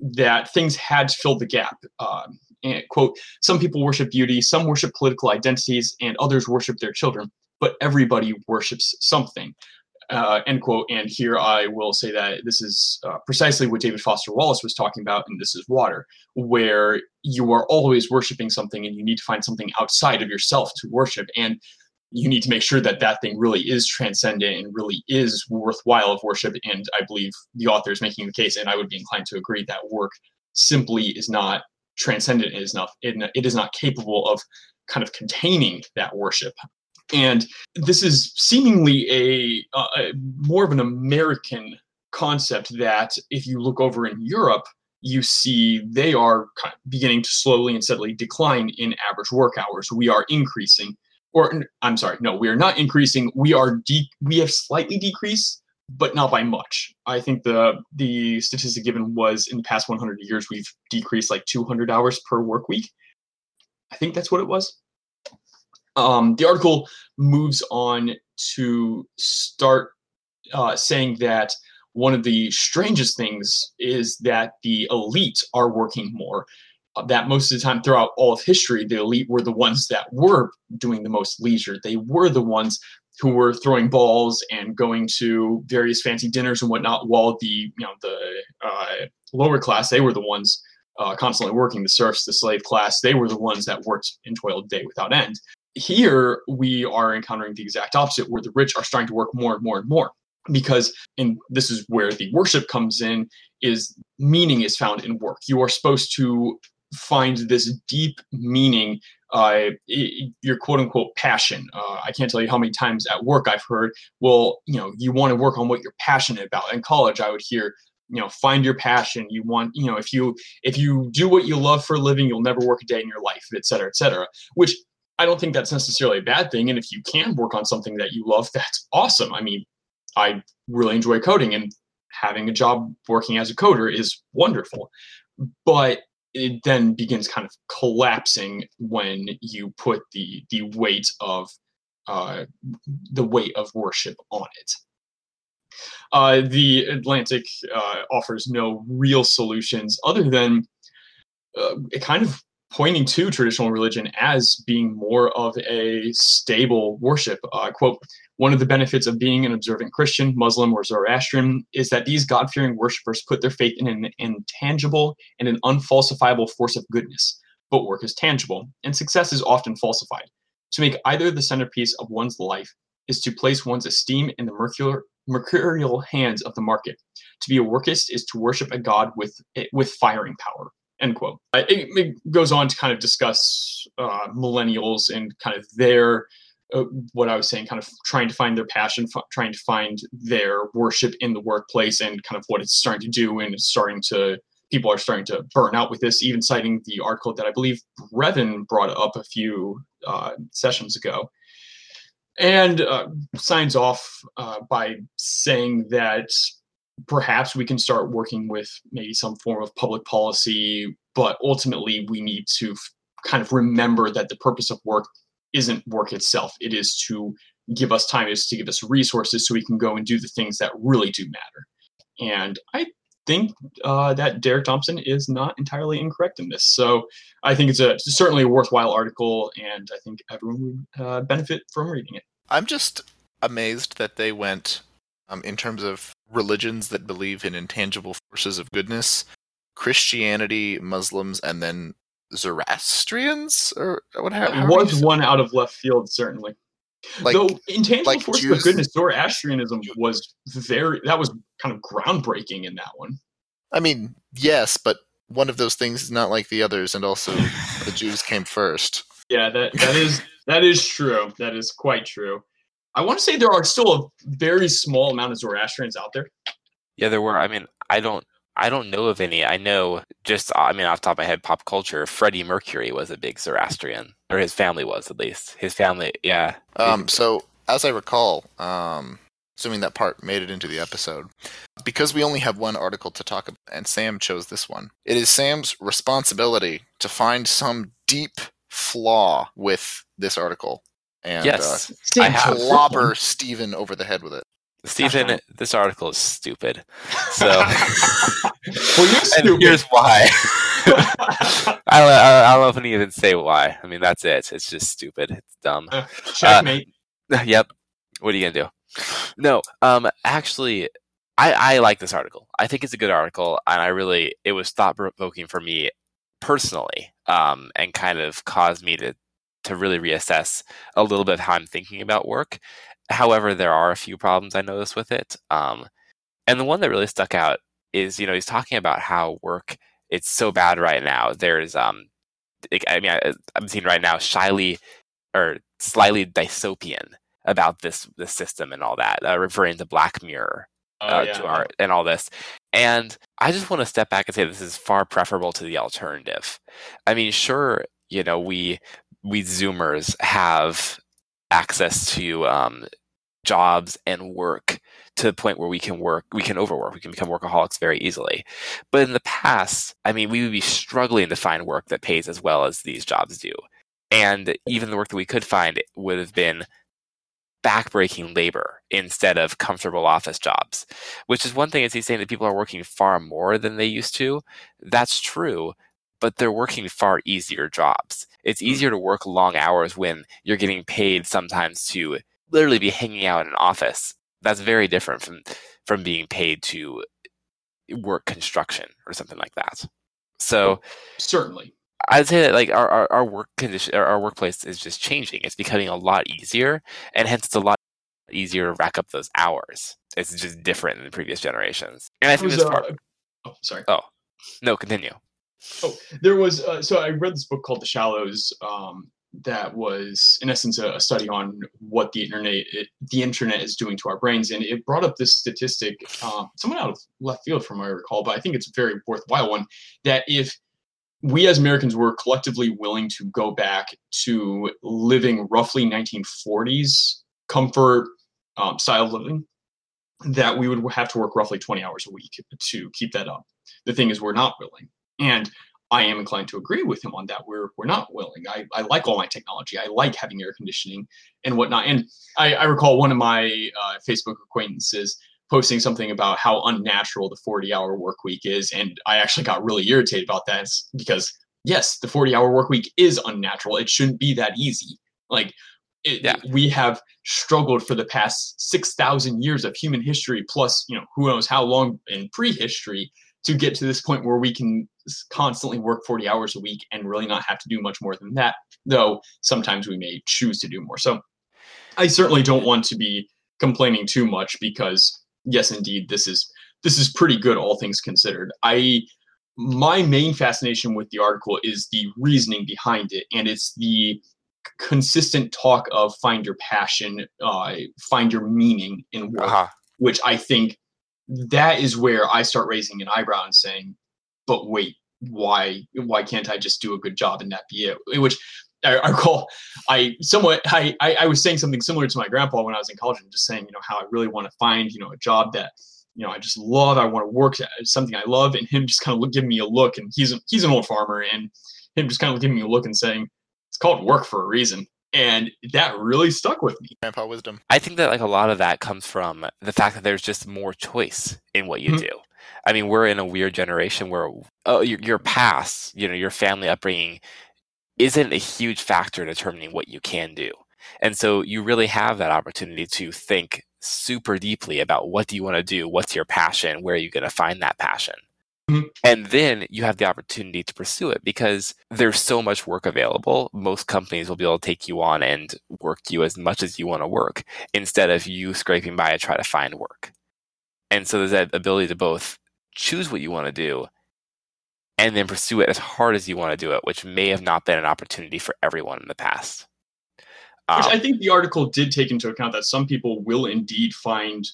that things had to fill the gap. Um, and quote: Some people worship beauty, some worship political identities, and others worship their children. But everybody worships something. Uh, end quote. And here I will say that this is uh, precisely what David Foster Wallace was talking about in This Is Water, where you are always worshiping something and you need to find something outside of yourself to worship. And you need to make sure that that thing really is transcendent and really is worthwhile of worship. And I believe the author is making the case, and I would be inclined to agree that work simply is not transcendent. It is not. It, it is not capable of kind of containing that worship. And this is seemingly a, a more of an American concept that if you look over in Europe, you see they are beginning to slowly and steadily decline in average work hours. We are increasing, or I'm sorry, no, we are not increasing. We are de- we have slightly decreased, but not by much. I think the the statistic given was in the past 100 years we've decreased like 200 hours per work week. I think that's what it was. Um, the article moves on to start uh, saying that one of the strangest things is that the elite are working more. Uh, that most of the time throughout all of history, the elite were the ones that were doing the most leisure. They were the ones who were throwing balls and going to various fancy dinners and whatnot, while the you know the uh, lower class they were the ones uh, constantly working. The serfs, the slave class, they were the ones that worked and toiled day without end. Here we are encountering the exact opposite, where the rich are starting to work more and more and more. Because and this is where the worship comes in is meaning is found in work. You are supposed to find this deep meaning uh, your quote unquote passion. Uh, i can't tell you how many times at work i've heard well you know you want to work on what you're passionate about. In college i would hear you know find your passion. You want you know if you if you do what you love for a living you'll never work a day in your life et cetera et cetera which i don't think that's necessarily a bad thing and if you can work on something that you love that's awesome i mean I really enjoy coding and having a job working as a coder is wonderful. But it then begins kind of collapsing when you put the the weight of uh, the weight of worship on it. Uh, the Atlantic uh, offers no real solutions other than uh, kind of pointing to traditional religion as being more of a stable worship. Uh, quote, one of the benefits of being an observant Christian, Muslim, or Zoroastrian is that these God fearing worshippers put their faith in an intangible and an unfalsifiable force of goodness. But work is tangible, and success is often falsified. To make either the centerpiece of one's life is to place one's esteem in the mercurial, mercurial hands of the market. To be a workist is to worship a god with with firing power. End quote. It, it goes on to kind of discuss uh, millennials and kind of their uh, what I was saying, kind of trying to find their passion, f- trying to find their worship in the workplace, and kind of what it's starting to do, and it's starting to people are starting to burn out with this. Even citing the article that I believe Brevin brought up a few uh, sessions ago, and uh, signs off uh, by saying that perhaps we can start working with maybe some form of public policy, but ultimately we need to f- kind of remember that the purpose of work isn't work itself. It is to give us time, is to give us resources so we can go and do the things that really do matter. And I think uh, that Derek Thompson is not entirely incorrect in this. So I think it's a certainly a worthwhile article, and I think everyone would uh, benefit from reading it. I'm just amazed that they went um, in terms of religions that believe in intangible forces of goodness, Christianity, Muslims, and then Zoroastrians, or what? How was one out of left field, certainly. Like, Though intangible like forces Jews, of goodness, Zoroastrianism was very that was kind of groundbreaking in that one. I mean, yes, but one of those things is not like the others, and also the Jews came first. Yeah, that that is that is true. That is quite true. I want to say there are still a very small amount of Zoroastrians out there. Yeah, there were. I mean, I don't I don't know of any. I know just, I mean, off the top of my head, pop culture, Freddie Mercury was a big Zoroastrian, or his family was at least. His family, yeah. Um, so, as I recall, um, assuming that part made it into the episode, because we only have one article to talk about, and Sam chose this one, it is Sam's responsibility to find some deep flaw with this article and yes, uh, I have clobber Steven over the head with it. Steven, this article is stupid. <laughs> So, well, you're stupid. and here's why. <laughs> I, don't, I don't know if I can even say why. I mean, that's it. It's just stupid. It's dumb. Uh, checkmate. Uh, <laughs> yep. What are you gonna do? No. Um. Actually, I I like this article. I think it's a good article, and I really it was thought provoking for me personally. Um, and kind of caused me to to really reassess a little bit of how I'm thinking about work. However, there are a few problems I noticed with it. Um, and the one that really stuck out is, you know, he's talking about how work it's so bad right now. There's, um, I mean, I, am seeing right now shyly or slightly dystopian about this this system and all that, uh, referring to Black Mirror oh, uh, yeah. our, and all this. And I just want to step back and say this is far preferable to the alternative. I mean, sure, you know, we we Zoomers have access to um, jobs and work to the point where we can work, we can overwork, we can become workaholics very easily. But in the past, I mean, we would be struggling to find work that pays as well as these jobs do. And even the work that we could find would have been backbreaking labor instead of comfortable office jobs, which is one thing is he's saying that people are working far more than they used to. That's true, but they're working far easier jobs. It's hmm. easier to work long hours when you're getting paid sometimes to literally be hanging out in an office. That's very different from from being paid to work construction or something like that. So certainly, I'd say that like our, our, our work condition, our, our workplace is just changing. It's becoming a lot easier, and hence it's a lot easier to rack up those hours. It's just different than previous generations. And I think this part. Uh, oh, sorry. Oh, no, continue. Oh, there was. Uh, so I read this book called The Shallows. Um, that was, in essence, a, a study on what the internet it, the internet is doing to our brains, and it brought up this statistic, um, somewhat out of left field from what I recall, but I think it's a very worthwhile one. That if we as Americans were collectively willing to go back to living roughly 1940s comfort um, style of living, that we would have to work roughly 20 hours a week to keep that up. The thing is, we're not willing. And I am inclined to agree with him on that. We're we're not willing. I, I like all my technology. I like having air conditioning and whatnot. And I, I recall one of my uh, Facebook acquaintances posting something about how unnatural the 40 hour work week is. And I actually got really irritated about that because, yes, the 40 hour work week is unnatural. It shouldn't be that easy. Like, it, Yeah. we have struggled for the past 6,000 years of human history, plus, you know, who knows how long in prehistory to get to this point where we can constantly work 40 hours a week and really not have to do much more than that. Though sometimes we may choose to do more. So I certainly don't want to be complaining too much because yes, indeed, this is this is pretty good, all things considered. I my main fascination with the article is the reasoning behind it, and it's the consistent talk of find your passion, uh, find your meaning in work, Uh-huh. which I think that is where I start raising an eyebrow and saying, "But wait, why why can't I just do a good job and that be it?" Which I, I recall I somewhat I, I I was saying something similar to my grandpa when I was in college and just saying you know how I really want to find you know a job that you know I just love I want to work at something I love and him just kind of giving me a look and he's a, he's an old farmer and him just kind of giving me a look and saying it's called work for a reason and that really stuck with me Grandpa wisdom. I think that like a lot of that comes from the fact that there's just more choice in what you Mhm. do. I mean, we're in a weird generation where oh, your, your past, you know, your family upbringing isn't a huge factor in determining what you can do. And so you really have that opportunity to think super deeply about what do you want to do? What's your passion? Where are you going to find that passion? Mhm. And then you have the opportunity to pursue it because there's so much work available. Most companies will be able to take you on and work you as much as you want to work instead of you scraping by to try to find work. And so there's that ability to both choose what you want to do and then pursue it as hard as you want to do it, which may have not been an opportunity for everyone in the past. Um, Which I think the article did take into account that some people will indeed find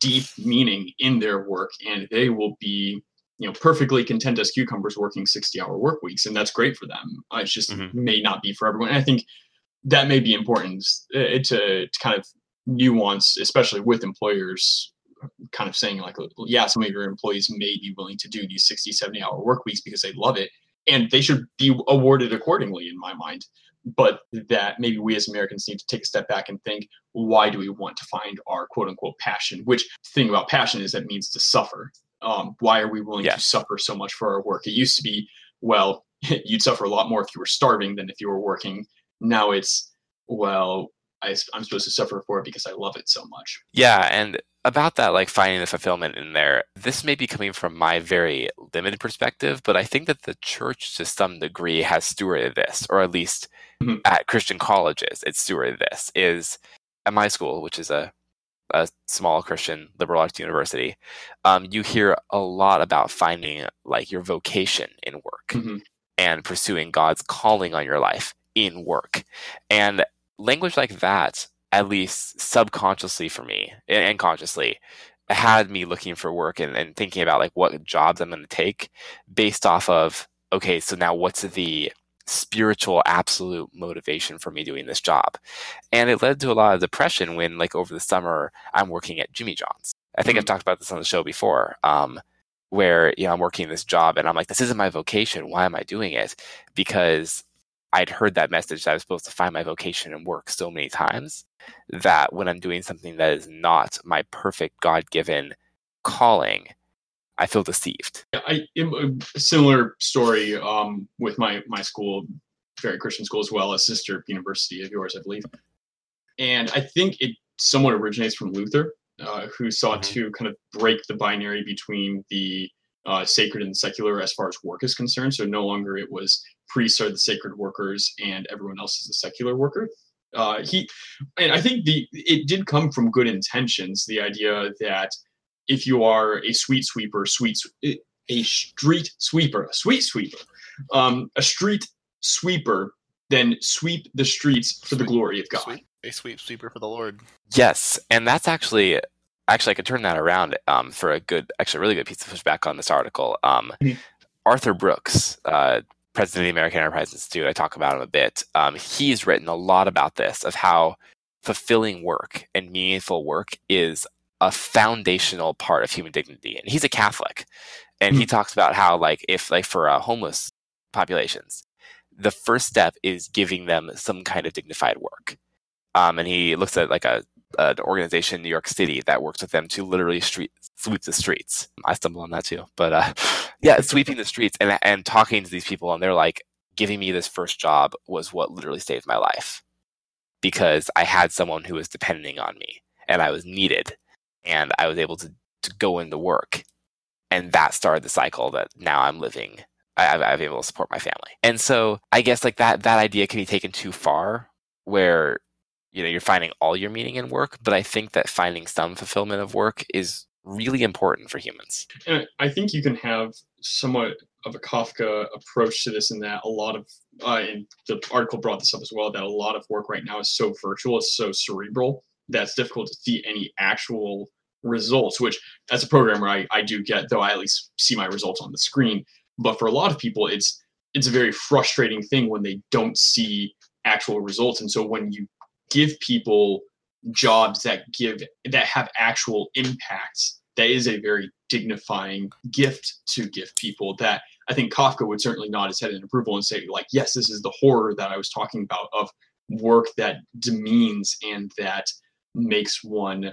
deep meaning in their work and they will be you know perfectly content as cucumbers working 60 hour work weeks and that's great for them Uh, it's just Mhm. may not be for everyone and i think that may be important uh, to, to kind of nuance especially with employers kind of saying like yeah some of your employees may be willing to do these 60 70 hour work weeks because they love it and they should be awarded accordingly in my mind but that maybe we as Americans need to take a step back and think, why do we want to find our quote unquote passion? Which thing about passion is that means to suffer. Um, why are we willing to suffer so much for our work? It used to be, well, <laughs> you'd suffer a lot more if you were starving than if you were working. Now it's, well, I, am supposed to suffer for it because I love it so much. Yeah, and about that, like finding the fulfillment in there, this may be coming from my very limited perspective, but I think that the church to some degree has stewarded this, or at least Mhm. at Christian colleges, it's stewarded this. Is at my school, which is a a small Christian liberal arts university, um, you hear a lot about finding like your vocation in work Mhm. and pursuing God's calling on your life in work. And language like that, at least subconsciously for me and, and consciously, had me looking for work and, and thinking about like what jobs I'm going to take based off of, okay, so now what's the spiritual absolute motivation for me doing this job? And it led to a lot of depression when, like, over the summer, I'm working at Jimmy John's. I think I've talked about this on the show before. Um, where you know I'm working this job and I'm like, this isn't my vocation. Why am I doing it? Because I'd heard that message that I was supposed to find my vocation in work so many times that when I'm doing something that is not my perfect God given calling, I feel deceived. I a similar story um, with my my school, very Christian school as well, a sister university of yours, I believe. And I think it somewhat originates from Luther, uh, who sought Mhm. to kind of break the binary between the uh, sacred and secular as far as work is concerned. So no longer it was priests are the sacred workers and everyone else is a secular worker. Uh, he and I think the it did come from good intentions. The idea that if you are a sweet sweeper, sweet s- a street sweeper, a sweet sweeper, um, a street sweeper, then sweep the streets for the glory of God. Sweep, a sweep sweeper for the Lord. Yes, and that's actually actually I could turn that around um, for a good, actually a really good piece of pushback on this article. Um, Mhm. Arthur Brooks, uh, president of the American Enterprise Institute, I talk about him a bit. Um, he's written a lot about this of how fulfilling work and meaningful work is a foundational part of human dignity. And he's a Catholic, and he talks about how like if like for uh, homeless populations, the first step is giving them some kind of dignified work. Um, and he looks at like a an organization in New York City that works with them to literally street sweep the streets. I stumble on that too, but uh, <laughs> yeah, sweeping the streets and and talking to these people, and they're like, giving me this first job was what literally saved my life because I had someone who was depending on me and I was needed, and I was able to to go into work, and that started the cycle that now I'm living. I, I'm able to support my family, and so I guess like that that idea can be taken too far, where you know you're finding all your meaning in work but i think that finding some fulfillment of work is really important for humans. And i think you can have somewhat of a kafka approach to this in that a lot of uh, and the article brought this up as well that a lot of work right now is so virtual it's so cerebral that it's difficult to see any actual results which as a programmer I, I do get though i at least see my results on the screen. But for a lot of people it's it's a very frustrating thing when they don't see actual results. And so when you give people jobs that give that have actual impacts that is a very dignifying gift to give people that i think kafka would certainly nod his head in approval and say like yes this is the horror that i was talking about of work that demeans and that makes one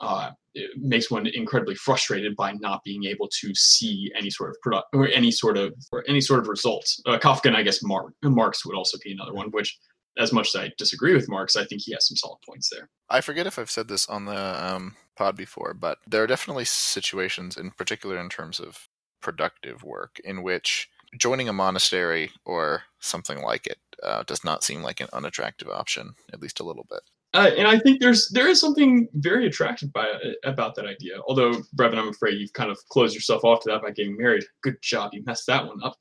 uh, makes one incredibly frustrated by not being able to see any sort of product or any sort of or any sort of results. Uh, Kafka and I guess Mar- Marx would also be another one, which as much as I disagree with Marx, I think he has some solid points there. I forget if I've said this on the um, pod before, but there are definitely situations, in particular in terms of productive work, in which joining a monastery or something like it uh, does not seem like an unattractive option, at least a little bit. Uh, and I think there's there is something very attractive by about that idea. Although Brevin, I'm afraid you've kind of closed yourself off to that by getting married. Good job, you messed that one up.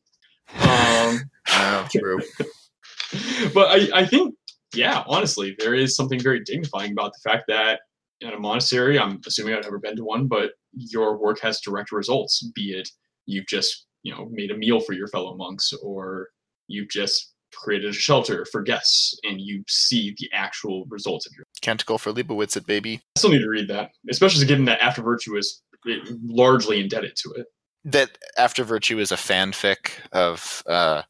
Um, <laughs> oh, true. <laughs> but I, I think, yeah, honestly, there is something very dignifying about the fact that in a monastery, I'm assuming I've never been to one, but your work has direct results, be it you've just, you know, made a meal for your fellow monks or you've just created a shelter for guests and you see the actual results of your Canticle for Leibowitz it baby. I still need to read that, especially given that After Virtue is largely indebted to it. That After Virtue is a fanfic of uh,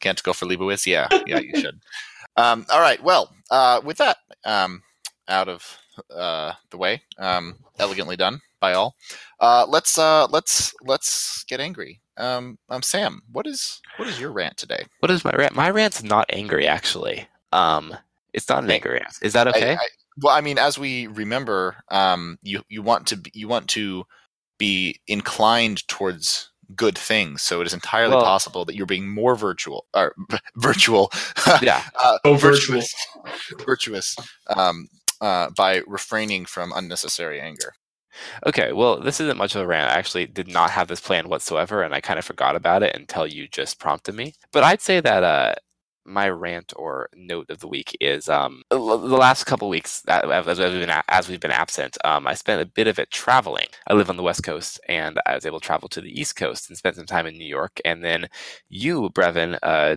Canticle for Leibowitz. Yeah, yeah, you should. <laughs> Um, all right. Well, uh, with that um, out of uh, the way, um, elegantly done by all. Uh, let's uh, let's let's get angry. Um, um, Sam, what is what is your rant today? What is my rant? My rant's not angry, actually. Um, it's not an angry rant. Is that okay? I, I, well, I mean, as we remember, um, you you want to be, you want to be inclined towards good things. So it is entirely well, possible that you're being more virtual or <laughs> virtual. <laughs> yeah. <laughs> uh, oh, virtuous. Virtuous. Um, uh, by refraining from unnecessary anger. Okay, well, this isn't much of a rant. I actually did not have this plan whatsoever, and I kind of forgot about it until you just prompted me. But I'd say that uh, my rant or note of the week is um, the last couple weeks as we've been as we've been absent. Um, I spent a bit of it traveling. I live on the West Coast, and I was able to travel to the East Coast and spend some time in New York. And then you, Brevin, uh,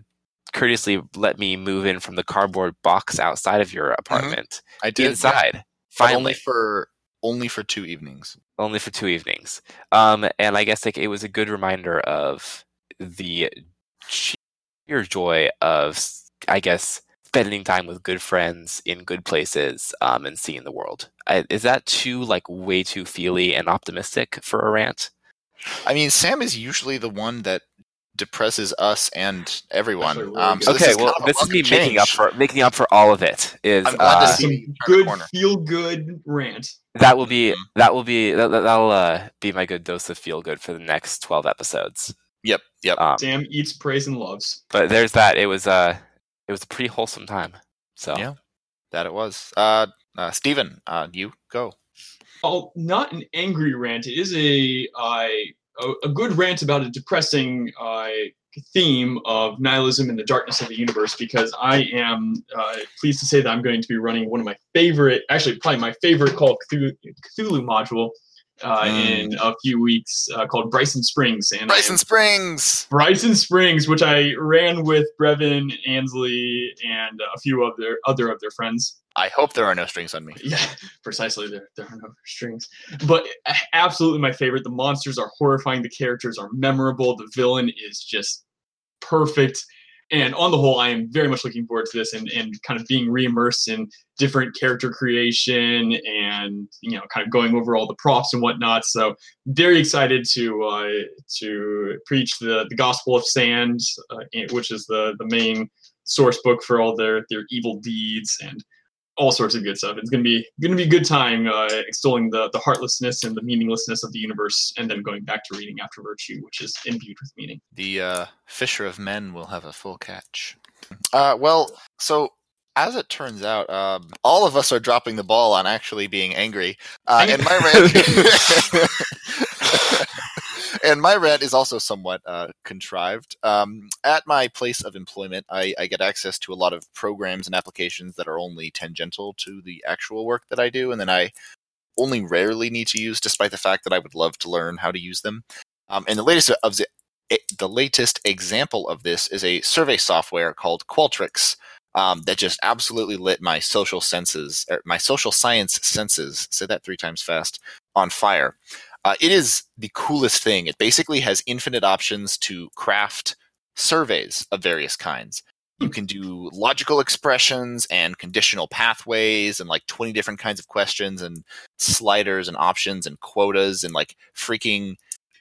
courteously let me move in from the cardboard box outside of your mm-hmm. apartment. Mm-hmm. I did inside. Yeah. Finally, only for only for two evenings. Only for two evenings. Um, and I guess like it was a good reminder of the sheer joy of, I guess, spending time with good friends in good places um, and seeing the world. I, is that too like way too feely and optimistic for a rant? I mean, Sam is usually the one that depresses us and everyone. Um, so okay, this well, this is me change. making up for making up for all of it. Is I'm glad uh, to see good feel good rant. That will be mm-hmm. that will be that, will uh, be my good dose of feel good for the next twelve episodes. Yep, yep. Um, Sam eats, prays, and loves. But there's that. It was uh it was a pretty wholesome time. So yeah, that it was. Uh, uh Steven, uh, you go. Oh, not an angry rant. It is a uh, a, a good rant about a depressing uh, theme of nihilism and the darkness of the universe because I am uh, pleased to say that I'm going to be running one of my favorite, actually probably my favorite Call of Cthulhu, Cthulhu module uh, mm. in a few weeks uh, called Bryson Springs. And Bryson Springs. Bryson Springs, which I ran with Brevin, Ansley, and a few other other of their friends. I hope there are no strings on me. Yeah, <laughs> precisely. There, there are no strings. But absolutely my favorite. The monsters are horrifying. The characters are memorable. The villain is just perfect. and on the whole, I am very much looking forward to this and, and kind of being reimmersed in different character creation and you know kind of going over all the props and whatnot. So very excited to uh, to preach the the gospel of sand, uh, which is the the main source book for all their their evil deeds and all sorts of good stuff. It's gonna be gonna be a good time uh, extolling the the heartlessness and the meaninglessness of the universe, and then going back to reading after virtue, which is imbued with meaning. The uh, fisher of men will have a full catch. Uh, well, so as it turns out, um, all of us are dropping the ball on actually being angry. Uh, and my rant, <laughs> <laughs> <laughs> and my rant is also somewhat uh, contrived. Um, at my place of employment, I, I, get access to a lot of programs and applications that are only tangential to the actual work that I do, and then I only rarely need to use, despite the fact that I would love to learn how to use them. Um, and the latest of the, the latest example of this is a survey software called Qualtrics um, that just absolutely lit my social senses, er, my social science senses, say that three times fast, on fire. Uh, it is the coolest thing. It basically has infinite options to craft surveys of various kinds. You can do logical expressions and conditional pathways and like 20 different kinds of questions and sliders and options and quotas and like freaking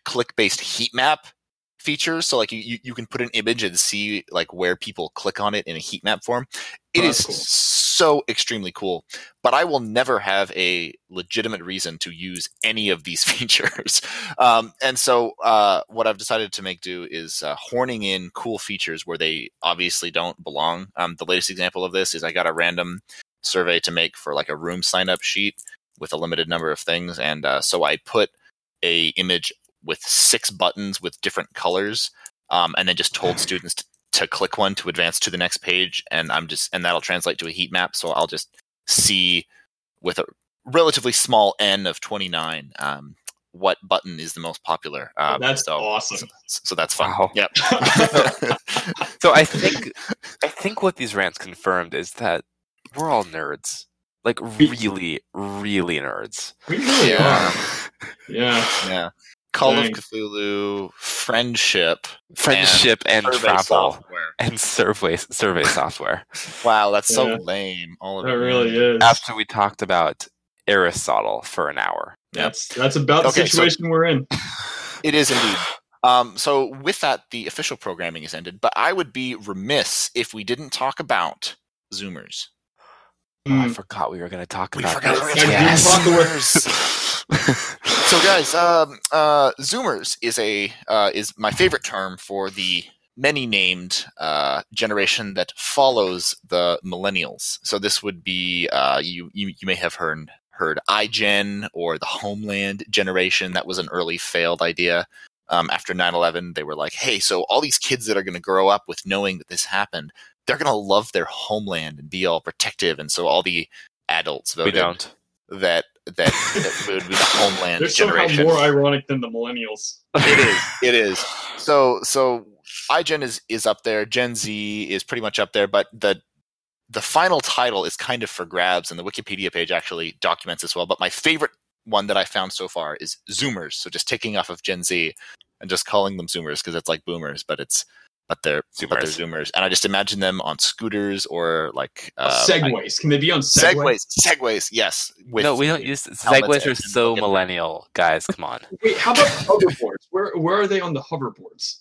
click based heat map features. So like you, you can put an image and see like where people click on it in a heat map form. It oh, is cool. so extremely cool. But I will never have a legitimate reason to use any of these <laughs> features. Um, and so uh, what I've decided to make do is uh, horning in cool features where they obviously don't belong. Um, the latest example of this is I got a random survey to make for like a room sign up sheet with a limited number of things. And uh, so I put a image with six buttons with different colors, um, and then just told students to, to click one to advance to the next page, and I'm just and that'll translate to a heat map. So I'll just see with a relatively small n of 29 um, what button is the most popular. Um, that's so, awesome. So, so, that's fun. Wow. Yep. <laughs> so I think I think what these rants confirmed is that we're all nerds. Like really, really nerds. We really yeah. are. Yeah. Yeah. Call Dang. of Cthulhu, friendship, friendship, and, and travel, software. and survey survey software. <laughs> wow, that's yeah. so lame. All of that it really is. After we talked about Aristotle for an hour. That's that's about the situation so we're in. <laughs> It is indeed. Um, so with that, the official programming is ended. But I would be remiss if we didn't talk about Zoomers. Oh, I hmm. forgot we were going to talk we about. Forgot we yes. Zoomers. <laughs> so, guys, um, uh, Zoomers is a uh, is my favorite term for the many named uh, generation that follows the millennials. So this would be uh, you, you you may have heard heard iGen or the Homeland generation. That was an early failed idea. Um, after 9-11 they were like hey so all these kids that are going to grow up with knowing that this happened they're going to love their homeland and be all protective. And so all the adults voted we don't. that that, that would be the <laughs> homeland They're generation. somehow more ironic than the millennials. It is. <laughs> It is. So so iGen is is up there. Gen Z is pretty much up there, but the the final title is kind of for grabs, and the Wikipedia page actually documents as well. But my favorite one that I found so far is Zoomers. So just taking off of Gen Z and just calling them Zoomers because it's like boomers, but it's but they're zoomers. but they're zoomers, and I just imagine them on scooters or like uh, segways. Can they be on segways? Segways, segways, yes. no, we don't use segways. Are so millennial, guys. Come on. <laughs> Wait, how about hoverboards? Where where are they on the hoverboards?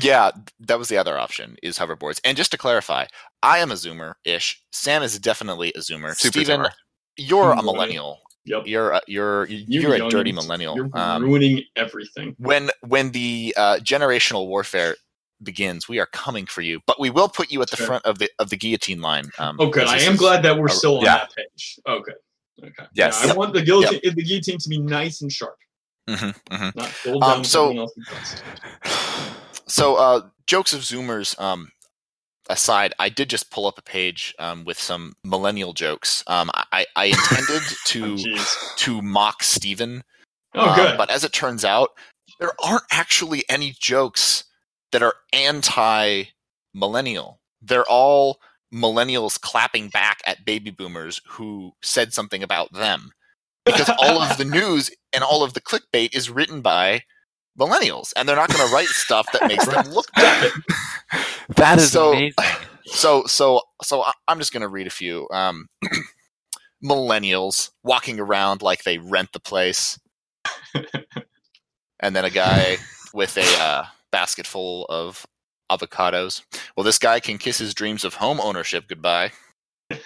Yeah, that was the other option is hoverboards. And just to clarify, I am a zoomer ish. Sam is definitely a zoomer. Super Steven, zoomer. you're a millennial. Yep. You're a, you're you're, you're a dirty millennial. You're um, ruining everything. When when the uh, generational warfare begins, we are coming for you. But we will put you at the front of the of the guillotine line. Um, oh, good. I am glad that we're still on yeah. that page. Okay. Okay. Yes. Yeah, I want the guillotine, yep. the guillotine to be nice and sharp. Mm-hmm, mm-hmm. Not down um, so, <sighs> so uh, jokes of Zoomers um, aside, I did just pull up a page um, with some millennial jokes. Um, I, I intended <laughs> to oh, to mock Steven. Oh, good. Um, but as it turns out, there aren't actually any jokes that are anti millennial. They're all millennials clapping back at baby boomers who said something about them. Because <laughs> all of the news and all of the clickbait is written by millennials, and they're not going to write stuff that makes them look bad. <laughs> That is So- amazing. <sighs> So, so, so I'm just going to read a few. Um, <clears throat> millennials walking around like they rent the place, <laughs> and then a guy with a uh, basket full of avocados. Well, this guy can kiss his dreams of home ownership goodbye. <laughs> I,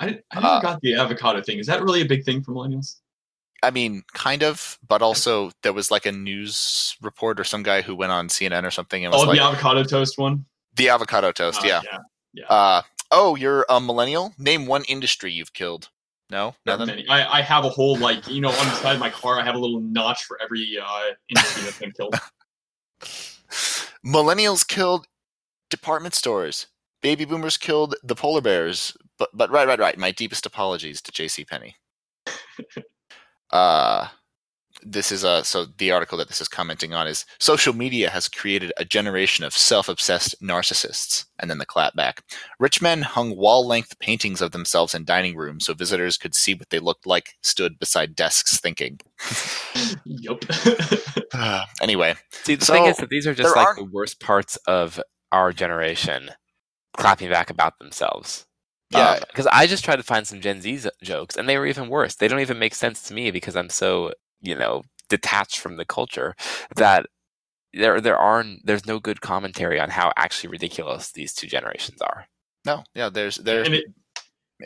I never Uh, got the avocado thing. Is that really a big thing for millennials? I mean, kind of, but also there was like a news report or some guy who went on CNN or something and was Oh, like the avocado toast one. the avocado toast. Uh, yeah. yeah. Uh, oh, you're a millennial. Name one industry you've killed. No, Not nothing. many. I, I have a whole like you know on the side of my car. I have a little notch for every uh, industry that's been killed. <laughs> Millennials killed department stores. Baby boomers killed the polar bears. But but right, right, right. My deepest apologies to J.C. Penney. <laughs> uh this is a so the article that this is commenting on is social media has created a generation of self-obsessed narcissists and then the clapback rich men hung wall-length paintings of themselves in dining rooms so visitors could see what they looked like stood beside desks thinking yup. <sighs> anyway See, the So, thing is that these are just like aren't- the worst parts of our generation clapping back about themselves. Yeah. Um, because I just tried to find some Gen Z z- jokes, and they were even worse. They don't even make sense to me because I'm so, you know, detached from the culture that there there are there's no good commentary on how actually ridiculous these two generations are. no yeah there's there's and it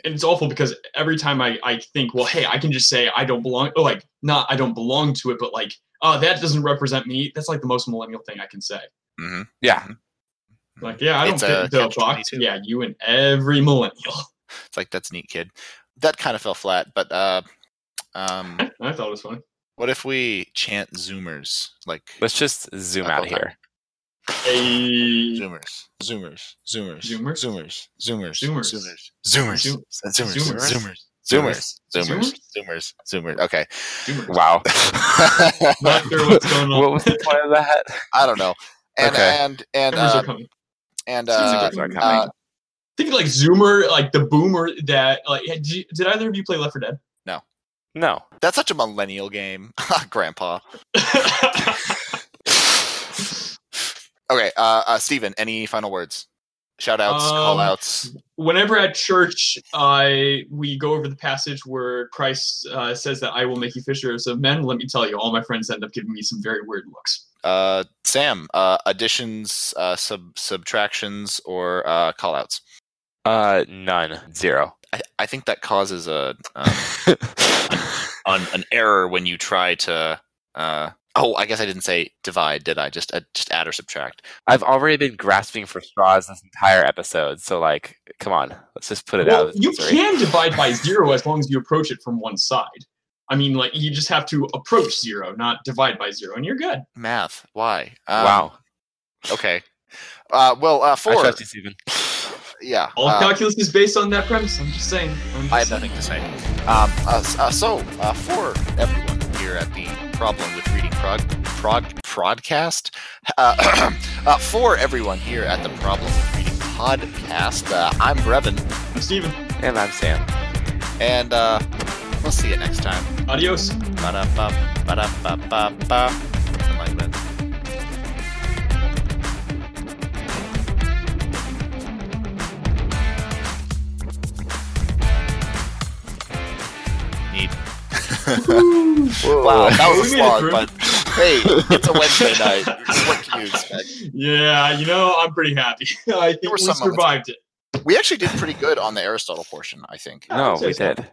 and it's awful because every time I, I think, well, hey, I can just say I don't belong or like not I don't belong to it, but like, oh, that doesn't represent me. That's like the most millennial thing I can say. mhm. Yeah, Like, yeah, I don't It's a fit the catch-22. box. Yeah, you and every millennial. <laughs> It's like that's neat, kid. That kind of fell flat, but uh, um, I thought it was funny. What if we chant Zoomers like let's just zoom out all here. A Zoomers, Zoomers, Zoomers, Zoomers? Zoomers, Zoomers, Zoomers. Zoomers, Zoomers, Zoom- Zoomers, Zoomers. Zoomers, Zoomers, Zoomers, Zoomers? Zoomers, Zoomers. Okay. Zoomer. Wow. Not sure what's going on. what was the point of that? I don't know. And Okay. and and uh, and uh, uh, Think like Zoomer, like the boomer that like did, you, did either of you play Left 4 Dead? No. that's such a millennial game, <laughs> Grandpa. <laughs> Okay, uh, uh, Steven, any final words? Shout outs, call Um, outs. Whenever at church, I we go over the passage where Christ uh, says that I will make you fishers of men. Let me tell you, all my friends end up giving me some very weird looks. Uh, Sam, uh, additions, uh, sub subtractions, or uh, call outs. Uh, none. Zero. I, I think that causes a um, <laughs> an, an error when you try to. Uh, oh, I guess I didn't say divide, did I? Just uh, just add or subtract. I've already been grasping for straws this entire episode, so like, come on, let's just put it Well, out. you misery. can divide by zero as long as you approach it from one side. I mean, like you just have to approach zero, not divide by zero, and you're good. Math. Why? Um, wow. Okay. Uh, well, uh, I four. trust you, Steven. Yeah. All uh, calculus is based on that premise. I'm just saying. I'm just I have saying. nothing to say. Um, uh, uh, so, uh, for everyone here at the Problem with Reading Prod, prod Prodcast, uh, <clears throat> uh, for everyone here at the Problem with Reading Podcast, uh, I'm Brevin, I'm Steven. And I'm Sam. and uh, we'll see you next time. Adios. Ba-da-ba, ba-da-ba-ba-ba. Something like that. <laughs> Wow, that was a We made slog, but hey, it's a Wednesday night. What can you expect? Yeah, you know, I'm pretty happy. <laughs> I think we survived it. We actually did pretty good on the Aristotle portion, I think. No, I'd we so. did.